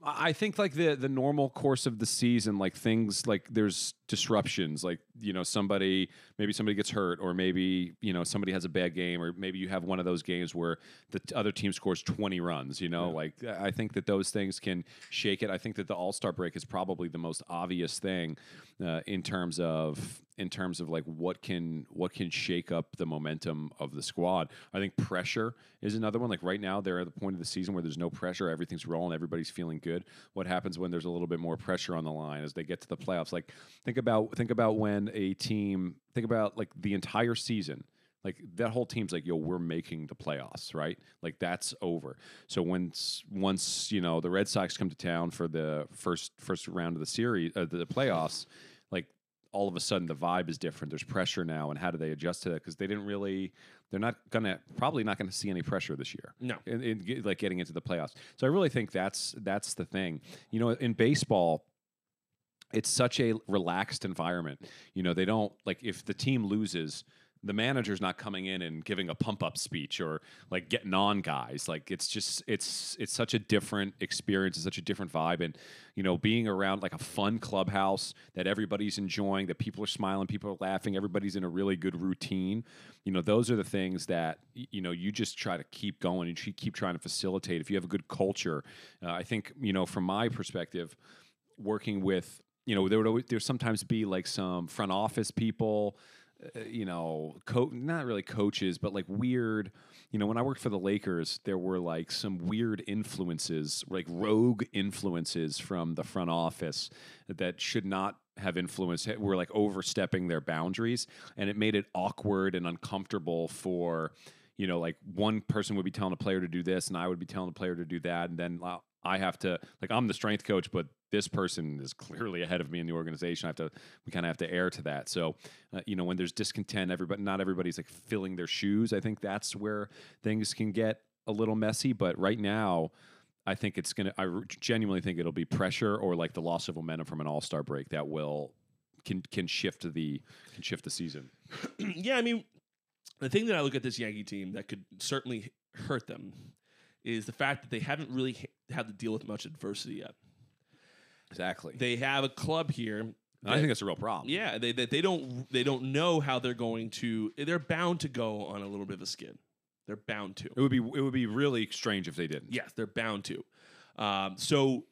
Speaker 3: I think like the the normal course of the season, like things like there's disruptions, like you know somebody maybe somebody gets hurt, or maybe you know somebody has a bad game, or maybe you have one of those games where the other team scores 20 runs. You know, like I think that those things can shake it. I think that the All Star break is probably the most obvious thing uh, in terms of in terms of like what can what can shake up the momentum of the squad. I think pressure is another one. Like right now, they're at the point of the season where there's no pressure, everything's rolling, everybody's feeling good. What happens when there's a little bit more pressure on the line as they get to the playoffs? Like think about think about when a team think about like the entire season. Like that whole team's like, yo, we're making the playoffs, right? Like that's over. So once once you know the Red Sox come to town for the first first round of the series, uh, the playoffs, like all of a sudden the vibe is different. There's pressure now, and how do they adjust to that? Because they didn't really, they're not gonna probably not gonna see any pressure this year.
Speaker 2: No.
Speaker 3: in, in like getting into the playoffs. So I really think that's that's the thing. You know, in baseball. It's such a relaxed environment. You know, they don't like if the team loses, the manager's not coming in and giving a pump up speech or like getting on guys. Like it's just it's it's such a different experience, it's such a different vibe. And you know, being around like a fun clubhouse that everybody's enjoying, that people are smiling, people are laughing, everybody's in a really good routine. You know, those are the things that you know you just try to keep going and keep trying to facilitate. If you have a good culture, uh, I think you know from my perspective, working with you know there would always there sometimes be like some front office people uh, you know co- not really coaches but like weird you know when i worked for the lakers there were like some weird influences like rogue influences from the front office that should not have influence were like overstepping their boundaries and it made it awkward and uncomfortable for you know like one person would be telling a player to do this and i would be telling a player to do that and then i have to like i'm the strength coach but this person is clearly ahead of me in the organization i have to we kind of have to air to that so uh, you know when there's discontent everybody not everybody's like filling their shoes i think that's where things can get a little messy but right now I think it's gonna. I genuinely think it'll be pressure or like the loss of momentum from an All Star break that will can can shift the can shift the season. [CLEARS THROAT]
Speaker 2: yeah, I mean, the thing that I look at this Yankee team that could certainly hurt them is the fact that they haven't really h- had to deal with much adversity yet.
Speaker 3: Exactly.
Speaker 2: They have a club here.
Speaker 3: And I think that's a real problem.
Speaker 2: yeah, they, they they don't they don't know how they're going to. They're bound to go on a little bit of a skid. They're bound to.
Speaker 3: It would be it would be really strange if they didn't.
Speaker 2: Yes, they're bound to. Um, so,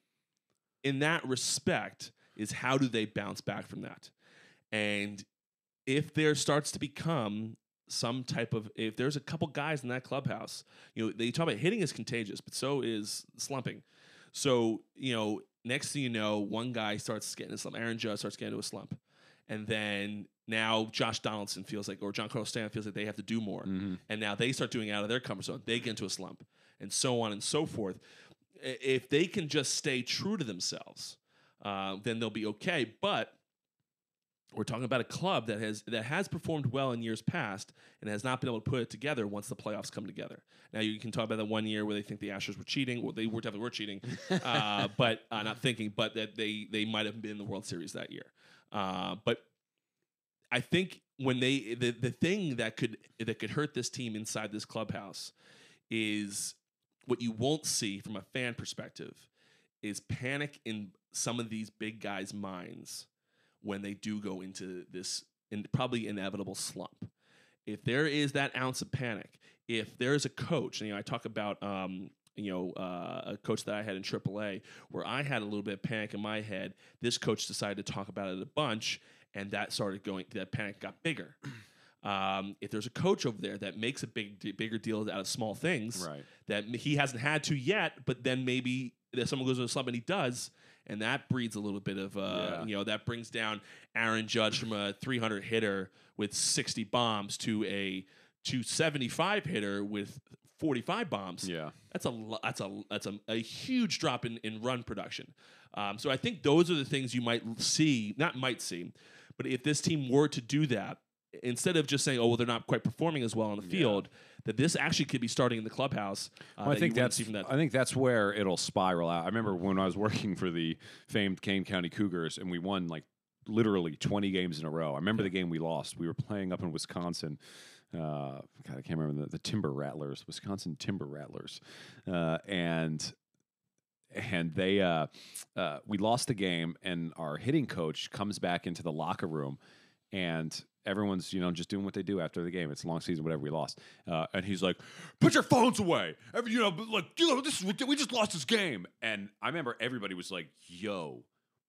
Speaker 2: in that respect, is how do they bounce back from that? And if there starts to become some type of, if there's a couple guys in that clubhouse, you know, they talk about hitting is contagious, but so is slumping. So, you know, next thing you know, one guy starts getting a slump. Aaron Judge starts getting into a slump. And then now Josh Donaldson feels like, or Giancarlo Stanton feels like they have to do more
Speaker 3: Mhm.
Speaker 2: and now they start doing out of their comfort zone. They get into a slump, and so on and so forth. If they can just stay true to themselves, uh, then they'll be okay. But we're talking about a club that has that has performed well in years past and has not been able to put it together once the playoffs come together. Now you can talk about that one year where they think the Astros were cheating. Well, they were definitely were cheating, [LAUGHS] uh, but uh, not thinking, but that they they might have been in the World Series that year. Uh, but I think when they the, the thing that could that could hurt this team inside this clubhouse is what you won't see from a fan perspective is panic in some of these big guys' minds when they do go into this in, probably inevitable slump. If there is that ounce of panic, if there is a coach, and, you know, I talk about um, you know uh, a coach that I had in AAA where I had a little bit of panic in my head. This coach decided to talk about it a bunch, and that started going. That panic got bigger. [CLEARS THROAT] Um, if there's a coach over there that makes a big, bigger deal out of small things,
Speaker 3: Right.
Speaker 2: that he hasn't had to yet, but then maybe that someone goes into a slump and he does, and that breeds a little bit of, uh,
Speaker 3: Yeah.
Speaker 2: you know, that brings down Aaron Judge from a 300 hitter with 60 bombs to a 275 hitter with 45 bombs.
Speaker 3: Yeah.
Speaker 2: That's a that's a that's a, a huge drop in, in run production. Um, so I think those are the things you might see, not might see, but if this team were to do that, instead of just saying, "Oh, well, they're not quite performing as well on the field," that this actually could be starting in the clubhouse. Uh,
Speaker 3: Well, I think that's
Speaker 2: that.
Speaker 3: I think that's where it'll spiral out. I remember when I was working for the famed Kane County Cougars, and we won like literally 20 games in a row. I remember the game we lost. We were playing up in Wisconsin. Uh, God, I can't remember the, the Timber Rattlers, Wisconsin Timber Rattlers, uh, and and they uh, uh, we lost the game, and our hitting coach comes back into the locker room, and everyone's you know just doing what they do after the game. It's a long season, whatever we lost, uh, and he's like, "Put your phones away," Every, you know, like you know, this is, we just lost this game, and I remember everybody was like, "Yo."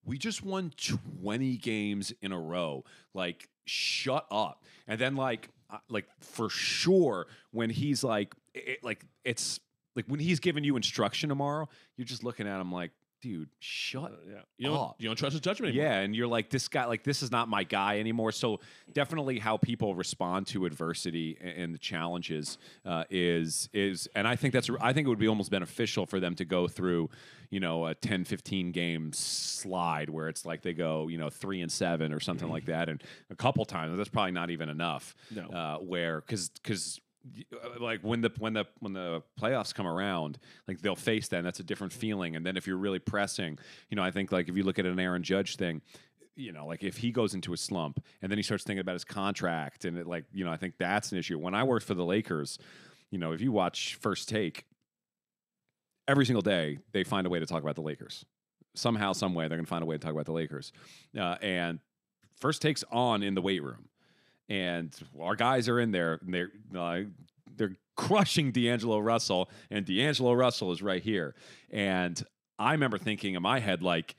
Speaker 3: We just won 20 games in a row. Like, shut up. And then, like, like for sure, when he's like, it, like it's like when he's giving you instruction tomorrow, you're just looking at him like, dude, shut
Speaker 2: Uh, yeah, you don't
Speaker 3: up.
Speaker 2: you don't trust his judgment anymore.
Speaker 3: yeah, and you're like this guy. Like this is not my guy anymore. So definitely, how people respond to adversity a- and the challenges uh, is is, and I think that's I think it would be almost beneficial for them to go through, you know, a 10, 15 game slide where it's like they go, you know, three and seven or something like that, and a couple times that's probably not even enough.
Speaker 2: No.
Speaker 3: uh, where because because like when the when the when the playoffs come around, like they'll face that. And that's a different feeling. And then if you're really pressing, you know, I think like if you look at an Aaron Judge thing, you know, like if he goes into a slump and then he starts thinking about his contract and it, like you know, I think that's an issue. When I worked for the Lakers, you know, if you watch First Take, every single day they find a way to talk about the Lakers. Somehow, some way, they're going to find a way to talk about the Lakers. Uh, and First Take's on in the weight room and our guys are in there and they're uh, they're crushing D'Angelo Russell and D'Angelo Russell is right here and I remember thinking in my head like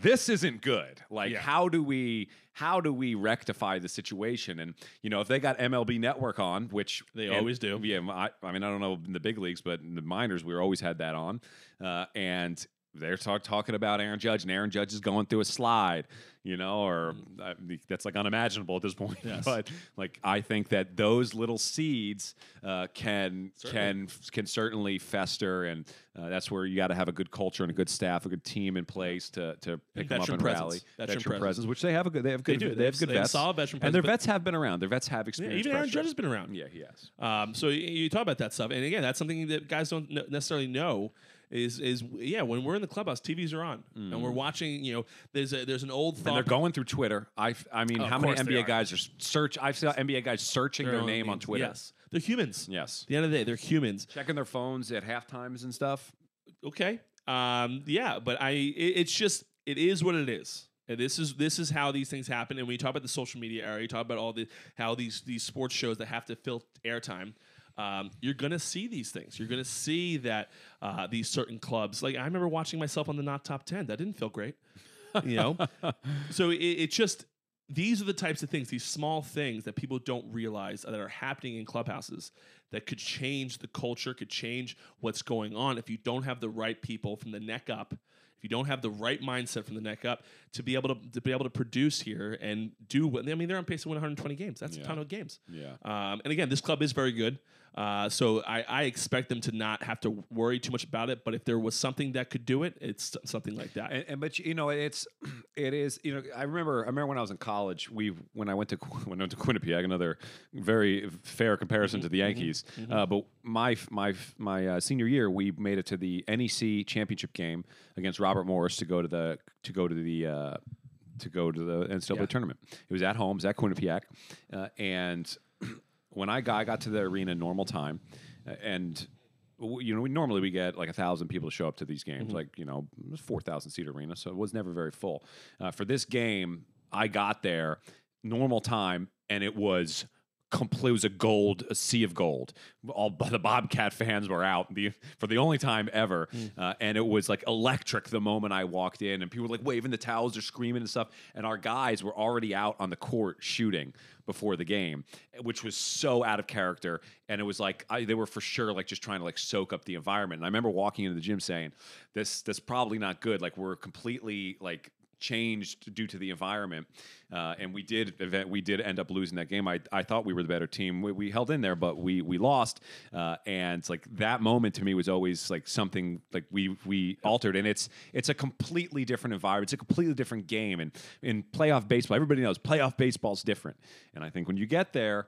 Speaker 3: this isn't good like
Speaker 2: Yeah.
Speaker 3: how do we how do we rectify the situation and you know if they got MLB network on which
Speaker 2: They
Speaker 3: and-
Speaker 2: always do.
Speaker 3: yeah I, I mean I don't know in the big leagues but in the minors we always had that on uh, and they're talk, talking about Aaron Judge, and Aaron Judge is going through a slide, you know, or I mean, that's like unimaginable at this point.
Speaker 2: Mm. [LAUGHS] Yes.
Speaker 3: But like, I think that those little seeds uh, can can can certainly fester, and uh, that's where you got to have a good culture and a good staff, a good team in place to to pick them up and
Speaker 2: presence.
Speaker 3: rally.
Speaker 2: Veteran presence.
Speaker 3: which they have a good. They have good.
Speaker 2: do.
Speaker 3: They,
Speaker 2: They
Speaker 3: have good
Speaker 2: they
Speaker 3: vets.
Speaker 2: solid veteran
Speaker 3: and their vets have been around. Their vets have
Speaker 2: Yeah,
Speaker 3: experience.
Speaker 2: even Aaron
Speaker 3: pressure.
Speaker 2: Judge has been around.
Speaker 3: Yeah, he has.
Speaker 2: Um, so y- you talk about that stuff, and again, that's something that guys don't necessarily know. Is is yeah, when we're in the clubhouse, TVs are on, and we're watching. You know, there's a there's an old
Speaker 3: Mm. And they're going through Twitter. I, I mean,
Speaker 2: Oh,
Speaker 3: how many NBA
Speaker 2: are.
Speaker 3: guys are search? I've seen NBA guys searching their
Speaker 2: own
Speaker 3: name on. Twitter.
Speaker 2: Yes, they're humans.
Speaker 3: Yes.
Speaker 2: At the end of the day, they're humans.
Speaker 3: Checking their phones at half times and stuff.
Speaker 2: Okay. Um, yeah, but I it, it's just it is what it is. And this is this is how these things happen. And when you talk about the social media era, you talk about all the how these these sports shows that have to fill airtime. Um, you're gonna see these things. You're gonna see that uh, these certain clubs. Like I remember watching myself on the not top ten. That didn't feel great. [LAUGHS] You know. [LAUGHS] so it, it's just these are the types of things, these small things that people don't realize that are happening in clubhouses that could change the culture, could change what's going on if you don't have the right people from the neck up. If you don't have the right mindset from the neck up to be able to, to be able to produce here and do what I mean, they're on pace to win 120 games. That's a ton of games.
Speaker 3: Yeah.
Speaker 2: Um, and again, this club is very good. Uh, so I, I expect them to not have to worry too much about it. But if there was something that could do it, it's something like that.
Speaker 3: And, and but you know it's [CLEARS THROAT] it is you know I remember I remember when I was in college we when I went to [LAUGHS] when I went to Quinnipiac another very fair comparison to the Yankees Uh, but my my my uh, senior year we made it to the NEC championship game against Robert Morris to go to the to go to the uh, to go to the NCAA
Speaker 2: Yeah.
Speaker 3: tournament. It was at home, it was at Quinnipiac, uh, and when I got, I got to the arena normal time, and you know, we normally we get like a thousand people to show up to these games, like you know, four thousand seat arena, so it was never very full. Uh, for this game, I got there normal time, and it was complete. It was a gold, a sea of gold. All [LAUGHS] the Bobcat fans were out the, for the only time ever, uh, and it was like electric the moment I walked in, and people were like waving the towels, they're screaming and stuff, and our guys were already out on the court shooting before the game, which was so out of character, and it was like I, they were for sure like just trying to like soak up the environment. And I remember walking into the gym saying, "This, this probably not good. Like we're completely like." Changed due to the environment. Uh, and we did event, we did end up losing that game. I, I thought we were the better team. We, we held in there, but we we lost. Uh, and like that moment to me was always like something like we we altered. And it's it's a completely different environment. It's a completely different game. And in playoff baseball, everybody knows playoff baseball's different. And I think when you get there.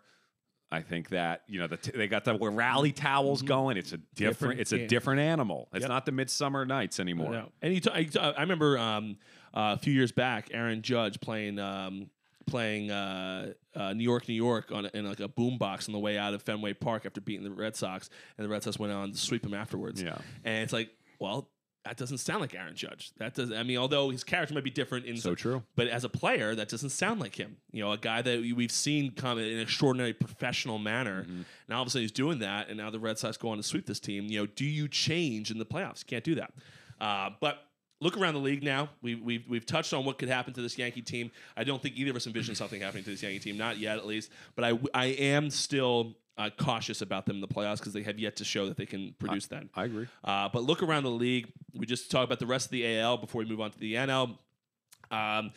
Speaker 3: I think that you know the t- they got the rally towels going. It's a different,
Speaker 2: Different
Speaker 3: it's a different animal. It's
Speaker 2: Yep.
Speaker 3: not the midsummer nights anymore.
Speaker 2: No. And he t- I, t- I remember um, a few years back, Aaron Judge playing um, playing uh, uh, New York, New York on in like a boombox on the way out of Fenway Park after beating the Red Sox, and the Red Sox went on to sweep him afterwards.
Speaker 3: Yeah.
Speaker 2: and it's like, well, that doesn't sound like Aaron Judge. That does. I mean, although his character might be different in
Speaker 3: So
Speaker 2: some-
Speaker 3: true.
Speaker 2: but as a player, that doesn't sound like him. You know, a guy that we- we've seen come in an extraordinary professional manner.
Speaker 3: Mm-hmm.
Speaker 2: Now all of a sudden he's doing that, and now the Red Sox go on to sweep this team. You know, do you change in the playoffs? Can't do that. Uh, but look around the league now. We've, we've we've touched on what could happen to this Yankee team. I don't think either of us envision something happening to this Yankee team, not yet at least. But I I am still. Uh, cautious about them in the playoffs because they have yet to show that they can produce that.
Speaker 3: I agree.
Speaker 2: Uh, but look around the league. We just talked about the rest of the AL before we move on to the NL. Um,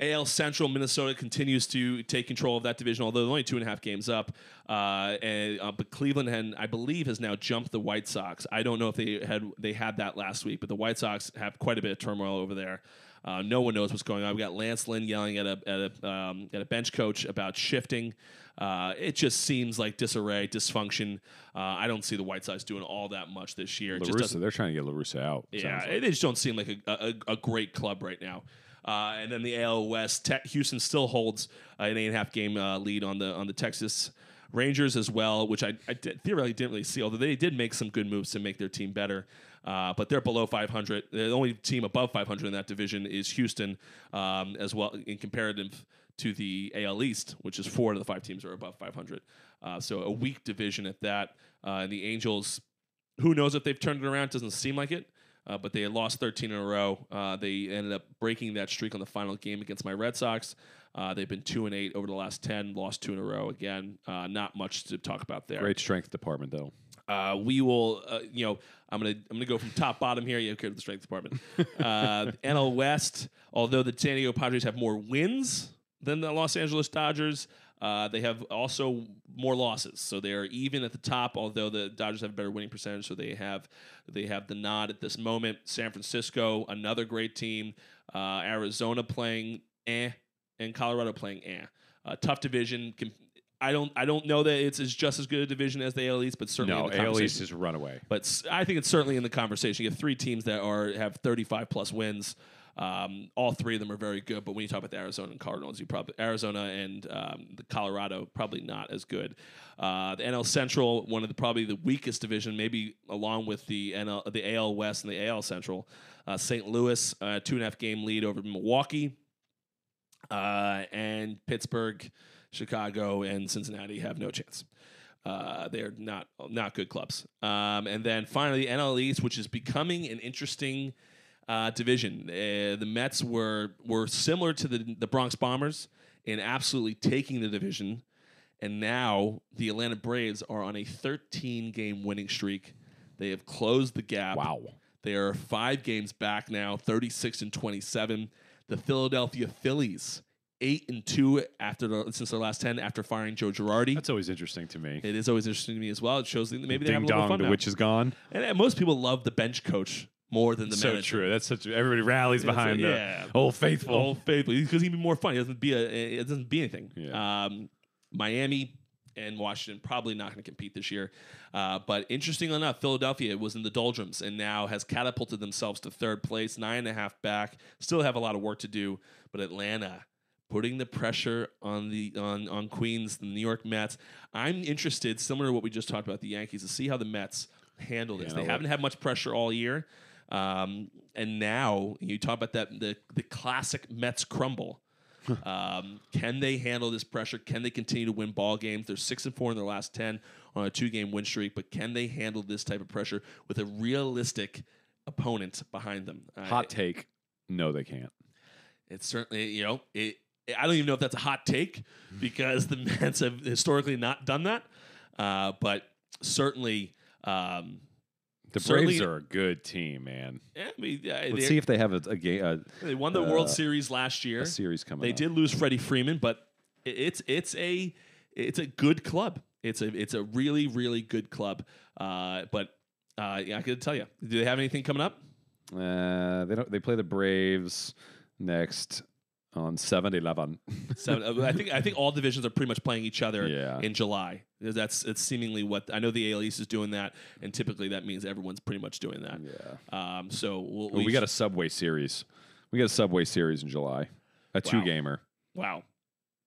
Speaker 2: AL Central, Minnesota continues to take control of that division, although they're only two and a half games up. Uh, and, uh, but Cleveland, had, I believe, has now jumped the White Sox. I don't know if they had they had that last week, but the White Sox have quite a bit of turmoil over there. Uh, no one knows what's going on. We got Lance Lynn yelling at a at a um, at a bench coach about shifting. Uh, it just seems like disarray, dysfunction. Uh, I don't see the White Sox doing all that much this year. La
Speaker 3: Russa, they're trying to get La Russa out.
Speaker 2: yeah,
Speaker 3: like.
Speaker 2: they just don't seem like a, a, a great club right now. Uh, and then the AL West, Te- Houston still holds uh, an eight and a half game uh, lead on the on the Texas Rangers as well, which I, I did, theoretically didn't really see. Although they did make some good moves to make their team better, uh, but they're below 500. The only team above 500 in that division is Houston, um, as well in comparative to the AL East, which is four of the five teams are above 500. Uh, so a weak division at that. Uh, and the Angels who knows if they've turned it around? Doesn't seem like it. Uh, but they had lost 13 in a row. Uh, they ended up breaking that streak on the final game against my Red Sox. Uh, they've been two and eight over the last 10, lost two in a row again. Uh, not much to talk about there.
Speaker 3: Great strength department, though.
Speaker 2: Uh, we will, uh, you know, I'm gonna I'm gonna go from top bottom here. You okay to the strength department? uh, NL West. Although the San Diego Padres have more wins than the Los Angeles Dodgers, uh, they have also more losses. So they are even at the top. Although the Dodgers have a better winning percentage, so they have they have the nod at this moment. San Francisco, another great team. Uh, Arizona playing eh, and Colorado playing eh. Uh, tough division. I don't I don't know that it's as just as good a division as the AL East, but certainly
Speaker 3: No,
Speaker 2: in the
Speaker 3: AL. East is runaway.
Speaker 2: But I think it's certainly in the conversation. You have three teams that are have 35 plus wins. Um, all three of them are very good, but when you talk about the Arizona Cardinals, you probably Arizona and um, the Colorado probably not as good. Uh, the NL Central, one of the probably the weakest division, maybe along with the NL, the AL West and the AL Central. Uh, St. Louis, uh, two and a half game lead over Milwaukee, uh, and Pittsburgh, Chicago, and Cincinnati have no chance. Uh, they're not not good clubs. Um, and then finally, NL East, which is becoming an interesting uh, division. Uh, the Mets were were similar to the the Bronx Bombers in absolutely taking the division, and now the Atlanta Braves are on a 13 game winning streak. They have closed the gap.
Speaker 3: Wow.
Speaker 2: They are five games back now, 36 and 27. The Philadelphia Phillies, eight and two after the, since their last 10 after firing Joe Girardi.
Speaker 3: That's always interesting to me.
Speaker 2: It is always interesting to me as well. It shows that maybe they have a little
Speaker 3: dong,
Speaker 2: fun
Speaker 3: the
Speaker 2: now.
Speaker 3: witch is gone.
Speaker 2: And, uh, most people love the bench coach more than the
Speaker 3: so
Speaker 2: manager.
Speaker 3: true. That's such. Everybody rallies
Speaker 2: It's a-
Speaker 3: behind
Speaker 2: yeah.
Speaker 3: the old faithful.
Speaker 2: Old faithful because he'd be more fun. He doesn't be a. It doesn't be anything.
Speaker 3: Yeah.
Speaker 2: Um, Miami and Washington probably not going to compete this year. Uh, but interesting enough, Philadelphia was in the doldrums and now has catapulted themselves to third place, nine and a half back. Still have a lot of work to do, but Atlanta putting the pressure on the on on Queens, the New York Mets. I'm interested, similar to what we just talked about the Yankees, to see how the Mets handle this.
Speaker 3: Handle
Speaker 2: they haven't had much pressure all year. Um, and now you talk about that the the classic Mets crumble. um, can they handle this pressure? Can they continue to win ball games? They're six and four in their last ten on a two game win streak, but can they handle this type of pressure with a realistic opponent behind them?
Speaker 3: Hot take. No, they can't.
Speaker 2: it's certainly you know it. I don't even know if that's a hot take [LAUGHS] because the Mets have historically not done that, uh, but certainly um,
Speaker 3: The
Speaker 2: certainly-
Speaker 3: Braves are a good team, man.
Speaker 2: Yeah, I mean, yeah,
Speaker 3: Let's see if they have a, a, ga- a,
Speaker 2: they won the World
Speaker 3: uh,
Speaker 2: Series last year.
Speaker 3: series coming.
Speaker 2: They
Speaker 3: up.
Speaker 2: did lose Freddie Freeman, but it's it's a it's a good club. It's a it's a really really good club. Uh, but uh, yeah, I could tell you, do they have anything coming up?
Speaker 3: Uh, they don't. They play the Braves next on 7-Eleven.
Speaker 2: So [LAUGHS] uh, I think I think all divisions are pretty much playing each other
Speaker 3: Yeah.
Speaker 2: in July. That's it's seemingly what I know. The AL East is doing that, and typically that means everyone's pretty much doing that.
Speaker 3: yeah.
Speaker 2: Um, so we'll,
Speaker 3: Well, we got a Subway series. We got a Subway series in July. A two gamer.
Speaker 2: wow,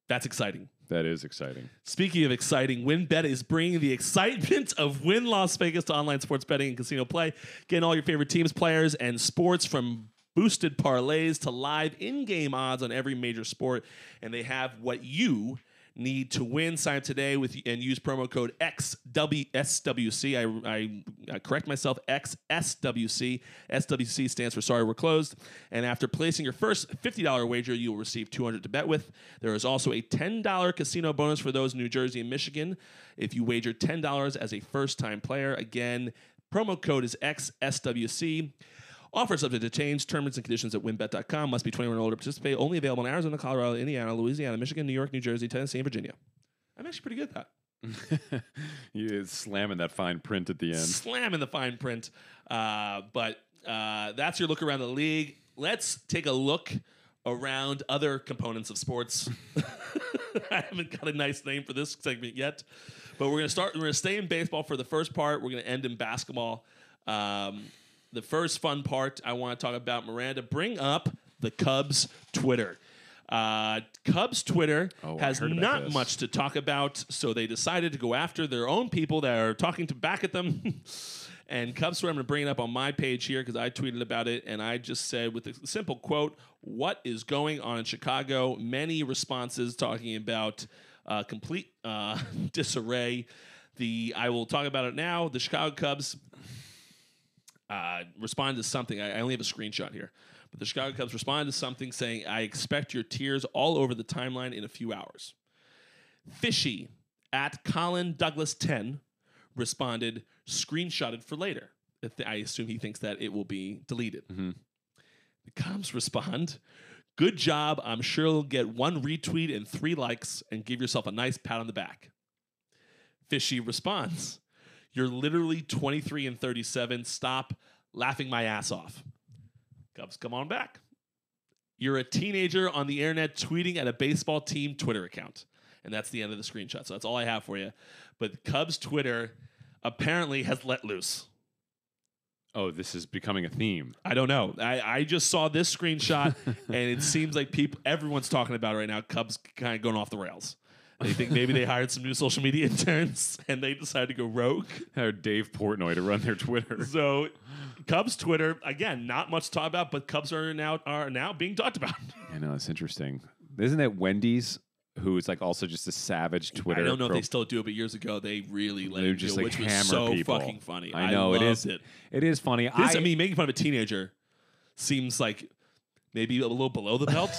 Speaker 2: that's exciting.
Speaker 3: That is exciting.
Speaker 2: Speaking of exciting, WynnBET is bringing the excitement of Wynn Las Vegas to online sports betting and casino play. Getting all your favorite teams, players, and sports from boosted parlays to live in-game odds on every major sport, and they have what you need to win. Sign up today with and use promo code XWSWC. I, I, I correct myself, XSWC. SWC stands for Sorry We're Closed. And after placing your first $50 wager, you will receive 200 to bet with. There is also a $10 casino bonus for those in New Jersey and Michigan if you wager $10 as a first-time player. Again, promo code is XSWC. Offer subject to change. Terms and conditions at wynnbet.com. Must be 21 or older to participate. Only available in Arizona, Colorado, Indiana, Louisiana, Michigan, New York, New Jersey, Tennessee, and Virginia. I'm actually pretty good at that. [LAUGHS]
Speaker 3: you slamming that fine print at the end.
Speaker 2: Slamming the fine print. Uh, but uh, that's your look around the league. Let's take a look around other components of sports. [LAUGHS] I haven't got a nice name for this segment yet, but we're gonna start. We're gonna stay in baseball for the first part. We're gonna end in basketball. Um, the first fun part I want to talk about, Miranda, bring up the Cubs Twitter. Uh, Cubs Twitter
Speaker 3: Oh,
Speaker 2: has not
Speaker 3: this.
Speaker 2: much to talk about, so they decided to go after their own people that are talking to back at them. [LAUGHS] and Cubs Twitter, I'm going to bring it up on my page here because I tweeted about it, and I just said with a simple quote, "What is going on in Chicago?" Many responses talking about uh, complete uh, [LAUGHS] disarray. The I will talk about it now. The Chicago Cubs uh, responded to something. I, I only have a screenshot here. But the Chicago Cubs responded to something saying, I expect your tears all over the timeline in a few hours. Fishy at Colin Douglas 10 responded, screenshotted for later. I I assume he thinks that it will be deleted. The Cubs respond, Good job. I'm sure you'll get one retweet and three likes and give yourself a nice pat on the back. Fishy responds, You're literally 23 and 37. Stop laughing my ass off. Cubs, come on back. You're a teenager on the internet tweeting at a baseball team Twitter account. And that's the end of the screenshot. So that's all I have for you. But Cubs Twitter apparently has let loose.
Speaker 3: Oh, this is becoming a theme.
Speaker 2: I don't know. I, I just saw this screenshot, [LAUGHS] and it seems like people, everyone's talking about it right now. Cubs kind of going off the rails. They think maybe they hired some new social media [LAUGHS] interns, and they decided to go rogue.
Speaker 3: Hired Dave Portnoy to run their Twitter.
Speaker 2: So, Cubs Twitter again, not much to talk about, but Cubs are now are now being talked about. [LAUGHS]
Speaker 3: I know it's interesting. Isn't it Wendy's who is like also just a savage Twitter?
Speaker 2: I don't know if they still do it, but years ago they really let
Speaker 3: would just
Speaker 2: do,
Speaker 3: like
Speaker 2: which was so
Speaker 3: people.
Speaker 2: fucking funny.
Speaker 3: I know it
Speaker 2: loved
Speaker 3: is.
Speaker 2: It.
Speaker 3: It is funny.
Speaker 2: This, I,
Speaker 3: I,
Speaker 2: mean, making fun of a teenager seems like maybe a little below the belt.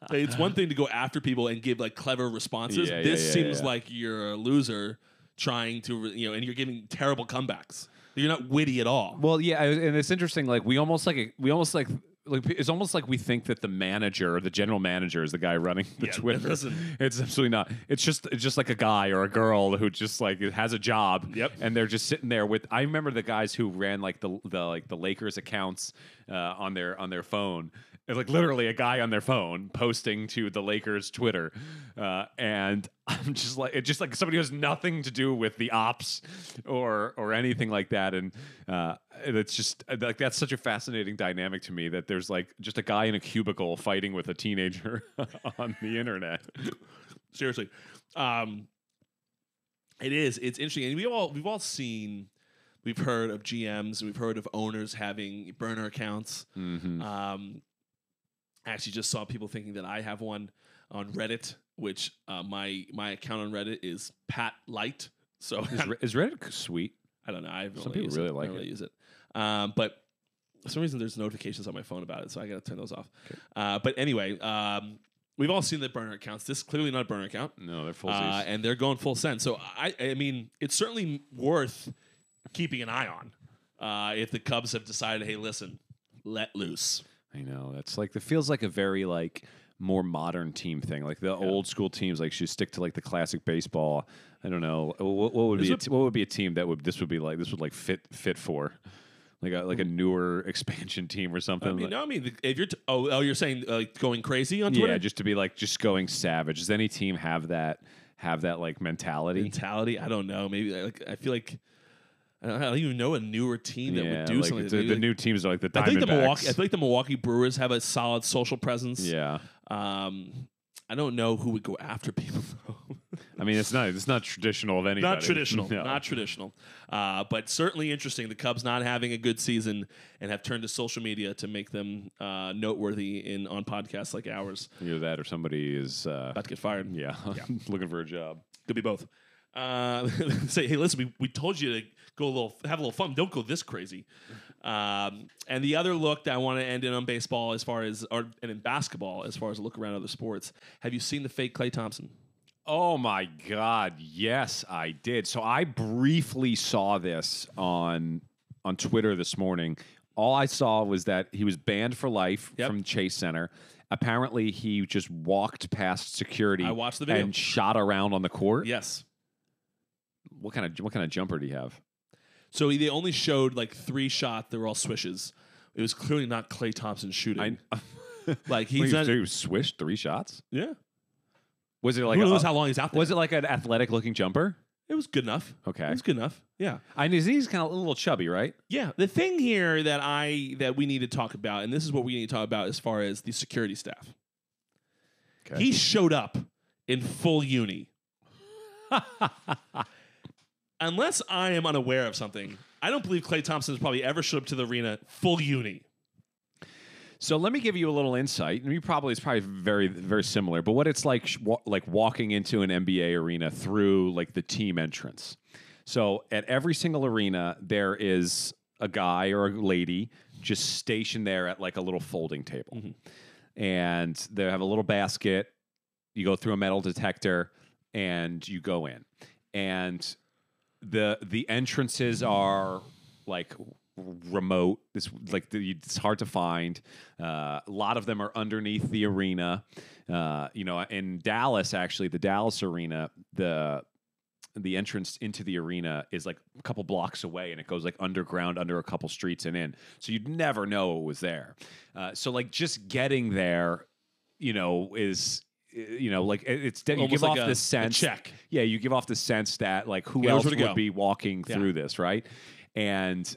Speaker 2: [LAUGHS] it's one thing to go after people and give like clever responses.
Speaker 3: Yeah,
Speaker 2: this
Speaker 3: yeah,
Speaker 2: seems
Speaker 3: yeah.
Speaker 2: like you're a loser trying to, you know, and you're giving terrible comebacks. You're not witty at all.
Speaker 3: Well, yeah, and it's interesting. Like we almost like we almost like like it's almost like we think that the manager or the general manager is the guy running the
Speaker 2: Yeah,
Speaker 3: Twitter.
Speaker 2: it [LAUGHS]
Speaker 3: It's absolutely not. It's just it's just like a guy or a girl who just like has a job.
Speaker 2: Yep.
Speaker 3: And they're just sitting there with. I remember the guys who ran like the the like the Lakers accounts uh, on their on their phone. It's like literally a guy on their phone posting to the Lakers Twitter, uh, and [LAUGHS] I'm just like it's just like somebody who has nothing to do with the ops or or anything like that, and uh, it's just like that's such a fascinating dynamic to me that there's like just a guy in a cubicle fighting with a teenager [LAUGHS] on the internet.
Speaker 2: Seriously. Um, it is. It's interesting. And we all we've all seen we've heard of GMs, we've heard of owners having burner accounts.
Speaker 3: Mm-hmm.
Speaker 2: Um, actually just saw people thinking that I have one on Reddit, which uh, my my account on Reddit is Pat Light. So
Speaker 3: Is, [LAUGHS] Re- is Reddit sweet?
Speaker 2: I don't know. I've
Speaker 3: Some people really like
Speaker 2: I don't
Speaker 3: it.
Speaker 2: really use it. Um, but for some reason, there's notifications on my phone about it, so I got to turn those off. Uh, but anyway, um, we've all seen the burner accounts. This is clearly not a burner account,
Speaker 3: No, they're full.
Speaker 2: uh, and they're going full send. So I, I mean, it's certainly worth keeping an eye on. uh, if the Cubs have decided, hey, listen, let loose.
Speaker 3: I know that's like it feels like a very like more modern team thing. Like the old school teams, like should stick to like the classic baseball. I don't know what, what would
Speaker 2: This
Speaker 3: be a
Speaker 2: would-
Speaker 3: t- what would be a team that would this would be like this would like fit fit for like a like a newer [LAUGHS] expansion team or something.
Speaker 2: I mean,
Speaker 3: like-
Speaker 2: no, I mean, if you're t- oh, oh, you're saying uh, going crazy on Twitter
Speaker 3: yeah, just to be like just going savage. Does any team have that have that like mentality?
Speaker 2: mentality. I don't know. Maybe like I feel like I don't, even know a newer team that
Speaker 3: yeah,
Speaker 2: would do
Speaker 3: like
Speaker 2: something.
Speaker 3: the, the
Speaker 2: like-
Speaker 3: new teams are like the
Speaker 2: I think the Milwaukee. I
Speaker 3: Diamondbacks.
Speaker 2: like the Milwaukee Brewers have a solid social presence.
Speaker 3: Yeah,
Speaker 2: Um, I don't know who would go after people. [LAUGHS] though.
Speaker 3: I mean it's not it's not traditional of anybody.
Speaker 2: not traditional. [LAUGHS]
Speaker 3: No.
Speaker 2: Not traditional. Uh, but certainly interesting. The Cubs not having a good season and have turned to social media to make them uh, noteworthy in on podcasts like ours.
Speaker 3: Either that or somebody is uh,
Speaker 2: About to get fired.
Speaker 3: yeah, [LAUGHS] looking for a job.
Speaker 2: Could be both. Uh, say, hey, listen, we, we told you to go a little, have a little fun. Don't go this crazy. Um, and the other look that I want to end in on baseball, as far as, or and in basketball, as far as a look around other sports. Have you seen the fake Klay Thompson?
Speaker 3: Oh my God! Yes, I did. So I briefly saw this on on Twitter this morning. All I saw was that he was banned for life
Speaker 2: Yep.
Speaker 3: from Chase Center. Apparently, he just walked past security.
Speaker 2: I watched the video.
Speaker 3: and shot around on the court.
Speaker 2: Yes.
Speaker 3: What kind of what kind of jumper do you have?
Speaker 2: So they only showed like three shots. They were all swishes. It was clearly not Klay Thompson shooting.
Speaker 3: I, [LAUGHS]
Speaker 2: like
Speaker 3: he
Speaker 2: he's not.
Speaker 3: he swished three shots.
Speaker 2: Yeah.
Speaker 3: Was it like
Speaker 2: Who
Speaker 3: a-
Speaker 2: knows how long he's out there?
Speaker 3: was it like an athletic looking jumper?
Speaker 2: It was good enough.
Speaker 3: Okay.
Speaker 2: It was good enough. Yeah.
Speaker 3: I know he's kind of a little chubby, right?
Speaker 2: Yeah. The thing here that I that we need to talk about, and this is what we need to talk about as far as the security staff.
Speaker 3: Okay.
Speaker 2: He showed up in full uni. [LAUGHS] Unless I am unaware of something, I don't believe Klay Thompson has probably ever showed up to the arena full uni.
Speaker 3: So let me give you a little insight. And you probably it's probably very very similar, but what it's like sh- wa- like walking into an NBA arena through like the team entrance. So at every single arena there is a guy or a lady just stationed there at like a little folding table. Mm-hmm. And they have a little basket. You go through a metal detector and you go in. And the the entrances are like remote. This like the, it's hard to find. Uh, a lot of them are underneath the arena. Uh, you know, in Dallas, actually, the Dallas arena, the the entrance into the arena is like a couple blocks away and it goes like underground under a couple streets and in so you'd never know it was there uh, so like just getting there you know is Uh, you know like it- it's you
Speaker 2: Almost
Speaker 3: give
Speaker 2: like
Speaker 3: off
Speaker 2: a-
Speaker 3: the
Speaker 2: a
Speaker 3: sense
Speaker 2: check.
Speaker 3: yeah you give off the sense that like who
Speaker 2: knows
Speaker 3: else
Speaker 2: where
Speaker 3: would
Speaker 2: to go.
Speaker 3: be walking
Speaker 2: Yeah.
Speaker 3: through this right and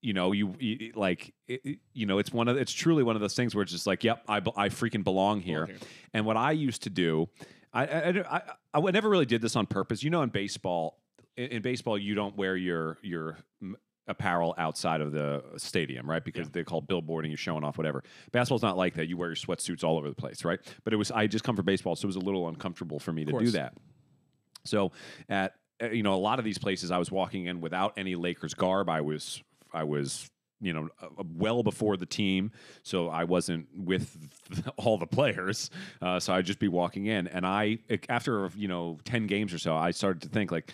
Speaker 3: you know you, you like it, it- you know it's one of it's truly one of those things where it's just like yep i, be- I freaking belong here.
Speaker 2: here.
Speaker 3: and what i used to do I, I, I, I, I would- never really did this on purpose you know in baseball in, in baseball you don't wear your your m- apparel outside of the stadium right? Because they're called billboarding you're showing off whatever. Basketball's not like that. You wear your sweatsuits all over the place right? But it was i just come from baseball so it was a little uncomfortable for me to do that. So at uh, you know a lot of these places I was walking in without any Lakers garb. I was I was you know uh, well before the team, so I wasn't with [LAUGHS] all the players. Uh, so I'd just be walking in, and I after you know ten games or so, I started to think like,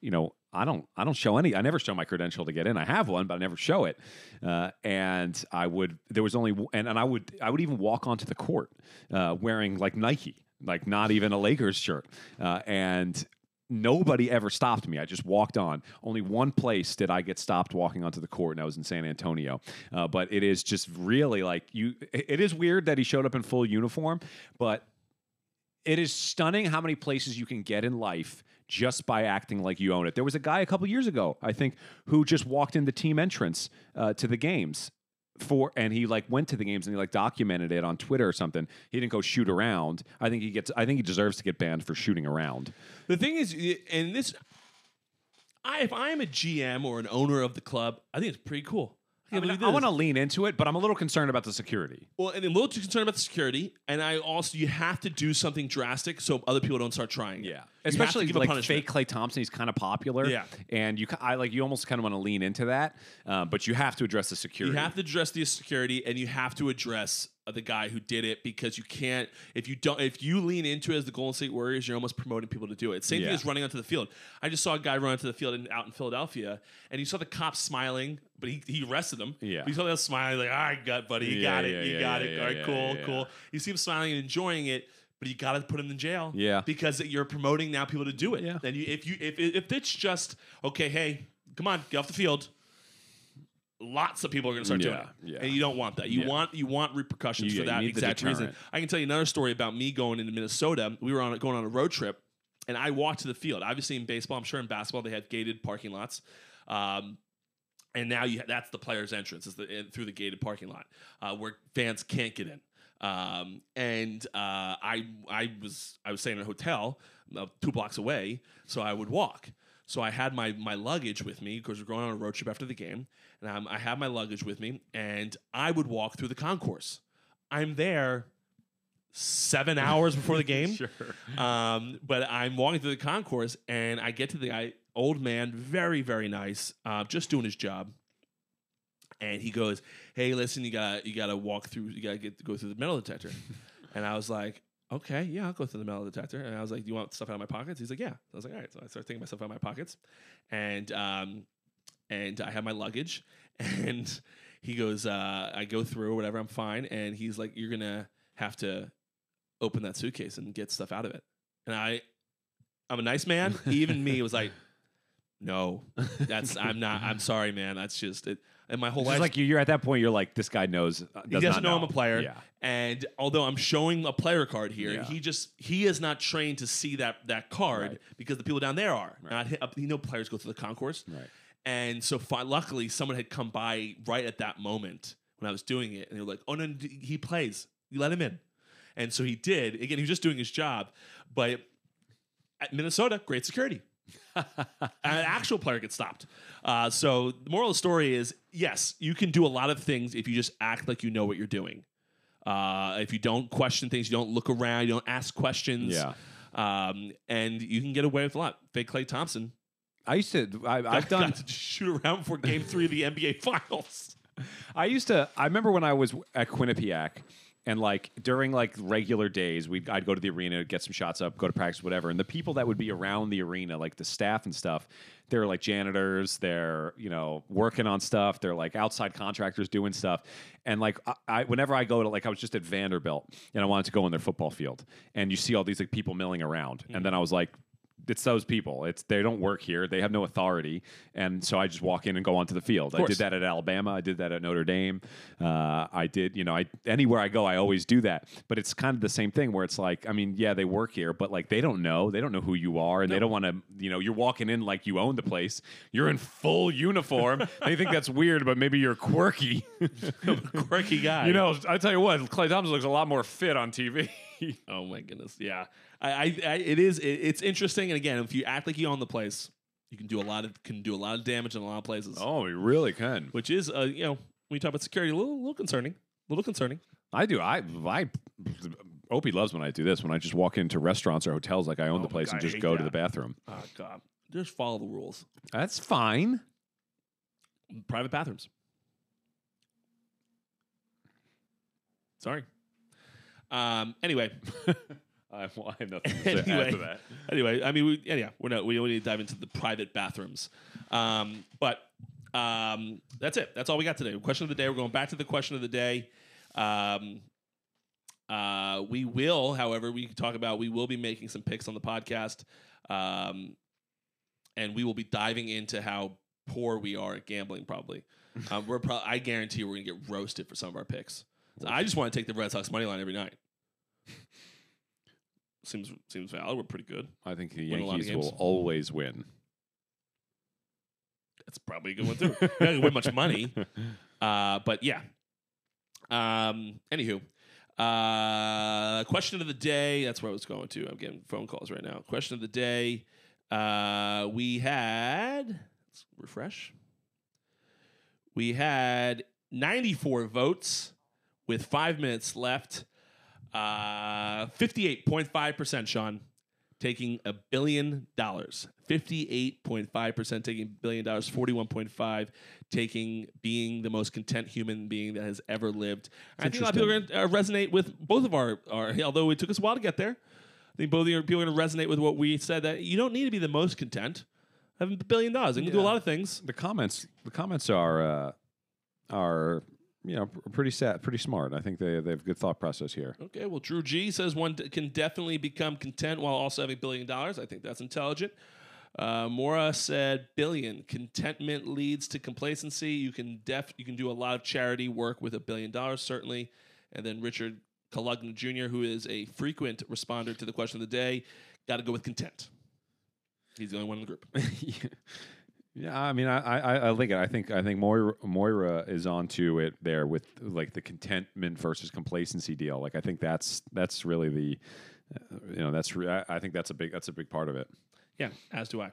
Speaker 3: you know. I don't. I don't show any. I never show my credential to get in. I have one, but I never show it. Uh, and I would. There was only. And, and I would. I would even walk onto the court uh, wearing like Nike, like not even a Lakers shirt. Uh, and nobody ever stopped me. I just walked on. Only one place did I get stopped walking onto the court, and I was in San Antonio. Uh, but it is just really like you. It it is weird that he showed up in full uniform, but it is stunning how many places you can get in life just by acting like you own it. There was a guy a couple years ago, I think, who just walked in the team entrance uh, to the games for and he like went to the games and he like documented it on Twitter or something. He didn't go shoot around. I think he gets I think he deserves to get banned for shooting around.
Speaker 2: The thing is, and this, I if I am a GM or an owner of the club, I think it's pretty cool. I,
Speaker 3: I,
Speaker 2: can't
Speaker 3: I want to lean into it, but I'm a little concerned about the security.
Speaker 2: Well, and a little too concerned about the security, and I also you have to do something drastic so other people don't start trying. it. You have to
Speaker 3: especially like fake Klay Thompson. He's kind of popular.
Speaker 2: Yeah.
Speaker 3: and you, I like you almost kind of want to lean into that, uh, but you have to address the security.
Speaker 2: You have to address the security, and you have to address uh, the guy who did it because you can't if you don't if you lean into it as the Golden State Warriors, you're almost promoting people to do it. Same
Speaker 3: Yeah.
Speaker 2: thing as running onto the field. I just saw a guy run onto the field in, out in Philadelphia, and you saw the cops smiling, but he, he arrested him.
Speaker 3: Yeah.
Speaker 2: But saw them smiling like, "All right, gut, buddy, you
Speaker 3: Yeah,
Speaker 2: got it,
Speaker 3: yeah,
Speaker 2: you got it. All right, cool, cool."
Speaker 3: yeah.
Speaker 2: You see him smiling and enjoying it. But you got to put him in jail,
Speaker 3: Yeah.
Speaker 2: because you're promoting now people to do it.
Speaker 3: Yeah.
Speaker 2: And you, if you if if it's just okay, hey, come on, get off the field, lots of people are going to start doing it,
Speaker 3: yeah.
Speaker 2: and you don't want that. You want you want repercussions
Speaker 3: You-
Speaker 2: for that exact reason. I can tell you another story about me going into Minnesota. We were on a, going on a road trip, and I walked to the field. Obviously, in baseball, I'm sure in basketball they have gated parking lots. Um, and now you that's the player's entrance is the, in- through the gated parking lot uh, where fans can't get in. Um, and uh, I I was I was staying in a hotel uh, two blocks away, so I would walk. So I had my my luggage with me because we're going on a road trip after the game, and um, I had my luggage with me, and I would walk through the concourse. I'm there seven [LAUGHS] hours before the game.
Speaker 3: Sure.
Speaker 2: Um, but I'm walking through the concourse and I get to the guy, old man, very, very nice, uh, just doing his job. And he goes, "Hey, listen, you gotta, you gotta walk through, you gotta get go through the metal detector." [LAUGHS] and I was like, "Okay, yeah, I'll go through the metal detector." And I was like, "Do you want stuff out of my pockets?" He's like, "Yeah." I was like, "All right." So I started taking my stuff out of my pockets, and um, and I have my luggage, [LAUGHS] and he goes, uh, I go through whatever, I'm fine, and he's like, "You're gonna have to open that suitcase and get stuff out of it." And I, I'm a nice man. [LAUGHS] Even me was like, "No, that's I'm not. I'm sorry, man. That's just it." And my whole
Speaker 3: It's
Speaker 2: life,
Speaker 3: like you- you're at that point, you're like, this guy knows. uh,
Speaker 2: he
Speaker 3: does
Speaker 2: doesn't
Speaker 3: not
Speaker 2: know, I'm a player.
Speaker 3: Yeah.
Speaker 2: And although I'm showing a player card here,
Speaker 3: Yeah.
Speaker 2: he just he is not trained to see that that card
Speaker 3: Right.
Speaker 2: because the people down there are. Not you know players go through the concourse.
Speaker 3: Right.
Speaker 2: And so fi- luckily someone had come by right at that moment when I was doing it and they were like, "Oh no, he plays. You let him in." And so he did. Again, he was just doing his job, but at Minnesota, great security. An actual player gets stopped. Uh, so the moral of the story is yes, you can do a lot of things if you just act like you know what you're doing. Uh, if you don't question things, you don't look around, you don't ask questions.
Speaker 3: Yeah.
Speaker 2: Um, and you can get away with a lot. Fake Klay Thompson.
Speaker 3: I used to. I, I've
Speaker 2: I've
Speaker 3: done.
Speaker 2: got [LAUGHS] to shoot around for game three of the NBA [LAUGHS] Finals.
Speaker 3: I used to. I remember when I was at Quinnipiac, and like during like regular days, we I'd go to the arena, get some shots up, go to practice, whatever. And the people that would be around the arena, like the staff and stuff, they're like janitors, they're you know working on stuff, they're like outside contractors doing stuff. And like I, I whenever I go to like I was just at Vanderbilt and I wanted to go in their football field, and you see all these like people milling around, mm-hmm. and then I was like. It's those people. It's they don't work here. They have no authority, and so I just walk in and go onto the field. I did that at Alabama. I did that at Notre Dame. Uh, I did, you know, I anywhere I go, I always do that. But it's kind of the same thing where it's like, I mean, yeah, they work here, but like they don't know, they don't know who you are, and they don't want to, you know, you're walking in like you own the place. You're in full uniform. [LAUGHS] they think that's weird, but maybe you're quirky. [LAUGHS]
Speaker 2: Quirky guy.
Speaker 3: you know, I tell you what, Klay Thompson looks a lot more fit on TV.
Speaker 2: Oh my goodness. Yeah. I, I, I it is it, it's interesting and again, if you act like you own the place, you can do a lot of can do a lot of damage in a lot of places.
Speaker 3: oh, you really can.
Speaker 2: Which is uh, you know, when you talk about security, a little little concerning. A little concerning.
Speaker 3: I do. I I Opie loves when I do this. When I just walk into restaurants or hotels like I own
Speaker 2: Oh
Speaker 3: the place
Speaker 2: God,
Speaker 3: and just go to the bathroom.
Speaker 2: Oh god. Just follow the rules.
Speaker 3: That's fine.
Speaker 2: Private bathrooms. Sorry. Um anyway. [LAUGHS] [LAUGHS]
Speaker 3: I have, I have nothing to [LAUGHS] say
Speaker 2: Anyway.
Speaker 3: after that.
Speaker 2: anyway, I mean, we, yeah, yeah, we're not. We don't need to dive into the private bathrooms, um, but um, that's it. That's all we got today. Question of the day. We're going back to the question of the day. Um, uh, we will, however, we can talk about. We will be making some picks on the podcast, um, and we will be diving into how poor we are at gambling. Probably, [LAUGHS] um, we're. Pro- I guarantee we're going to get roasted for some of our picks. So I just want to take the Red Sox money line every night. Seems seems valid. We're pretty good.
Speaker 3: I think the
Speaker 2: Win a lot of
Speaker 3: Yankees
Speaker 2: games.
Speaker 3: will always win.
Speaker 2: That's probably a good one too. Not gonna win much money, [LAUGHS] uh, but yeah. Um. Anywho, uh, question of the day. That's where I was going to. I'm getting phone calls right now. Question of the day. Uh, we had let's refresh. We had 94 votes with five minutes left. Uh, 58.5 percent. Sean, taking a billion dollars. 58.5% taking a billion dollars, 41.5 taking being the most content human being that has ever lived. I think a lot of people are going to uh, resonate with both of our, our, although it took us a while to get there. I think both of you people are going to resonate with what we said that you don't need to be the most content. Have a billion dollars. You can do a lot of things.
Speaker 3: The comments, the comments are uh, are you know pretty sad, pretty smart. I think they they have good thought process here.
Speaker 2: Okay, well, Drew G says one d- can definitely become content while also having a billion dollars. I think that's intelligent. Uh, Mora said billion contentment leads to complacency. You can def you can do a lot of charity work with a billion dollars certainly. And then Richard Kalugna Jr., who is a frequent responder to the question of the day, got to go with content. He's the only one in the group.
Speaker 3: Yeah, [LAUGHS] [LAUGHS] I mean, I, I, I like it. I think, I think Moira, Moira is onto it there with like the contentment versus complacency deal. Like, I think that's that's really the, uh, you know, that's re- I think that's a big that's a big part of it.
Speaker 2: Yeah, as do I.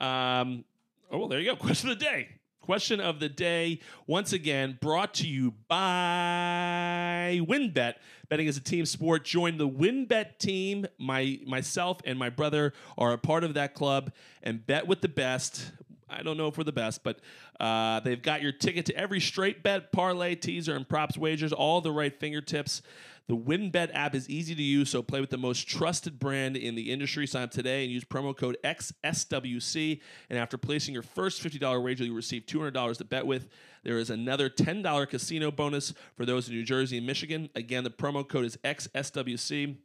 Speaker 2: Um, oh, well, there you go. [LAUGHS] Question of the day. Question of the day, once again, brought to you by WynnBET. Betting is a team sport. Join the WynnBET team. My myself and my brother are a part of that club and bet with the best. I don't know if we're the best, but uh, they've got your ticket to every straight bet, parlay, teaser, and props wagers, all the right fingertips. The WynnBET app is easy to use, so play with the most trusted brand in the industry. Sign up today and use promo code XSWC. And after placing your first $50 wager, you receive $200 to bet with. There is another $10 casino bonus for those in New Jersey and Michigan. Again, the promo code is XSWC.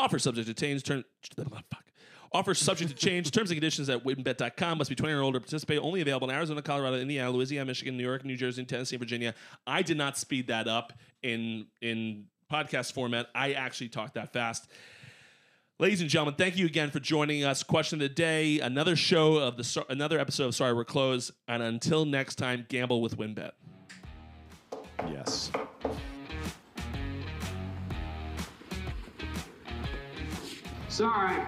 Speaker 2: Offer subject to change. Turn, fuck. Offer subject to change. Terms and conditions at wynnbet.com. Must be 21 or older to participate. Only available in Arizona, Colorado, Indiana, Louisiana, Michigan, New York, New Jersey, Tennessee, and Virginia. I did not speed that up in in podcast format. I actually talked that fast. Ladies and gentlemen, thank you again for joining us. Question of the day, another show of the another episode of Sorry We're Closed. And until next time, gamble with WynnBET.
Speaker 3: Yes.
Speaker 1: Sorry,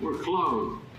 Speaker 1: we're closed.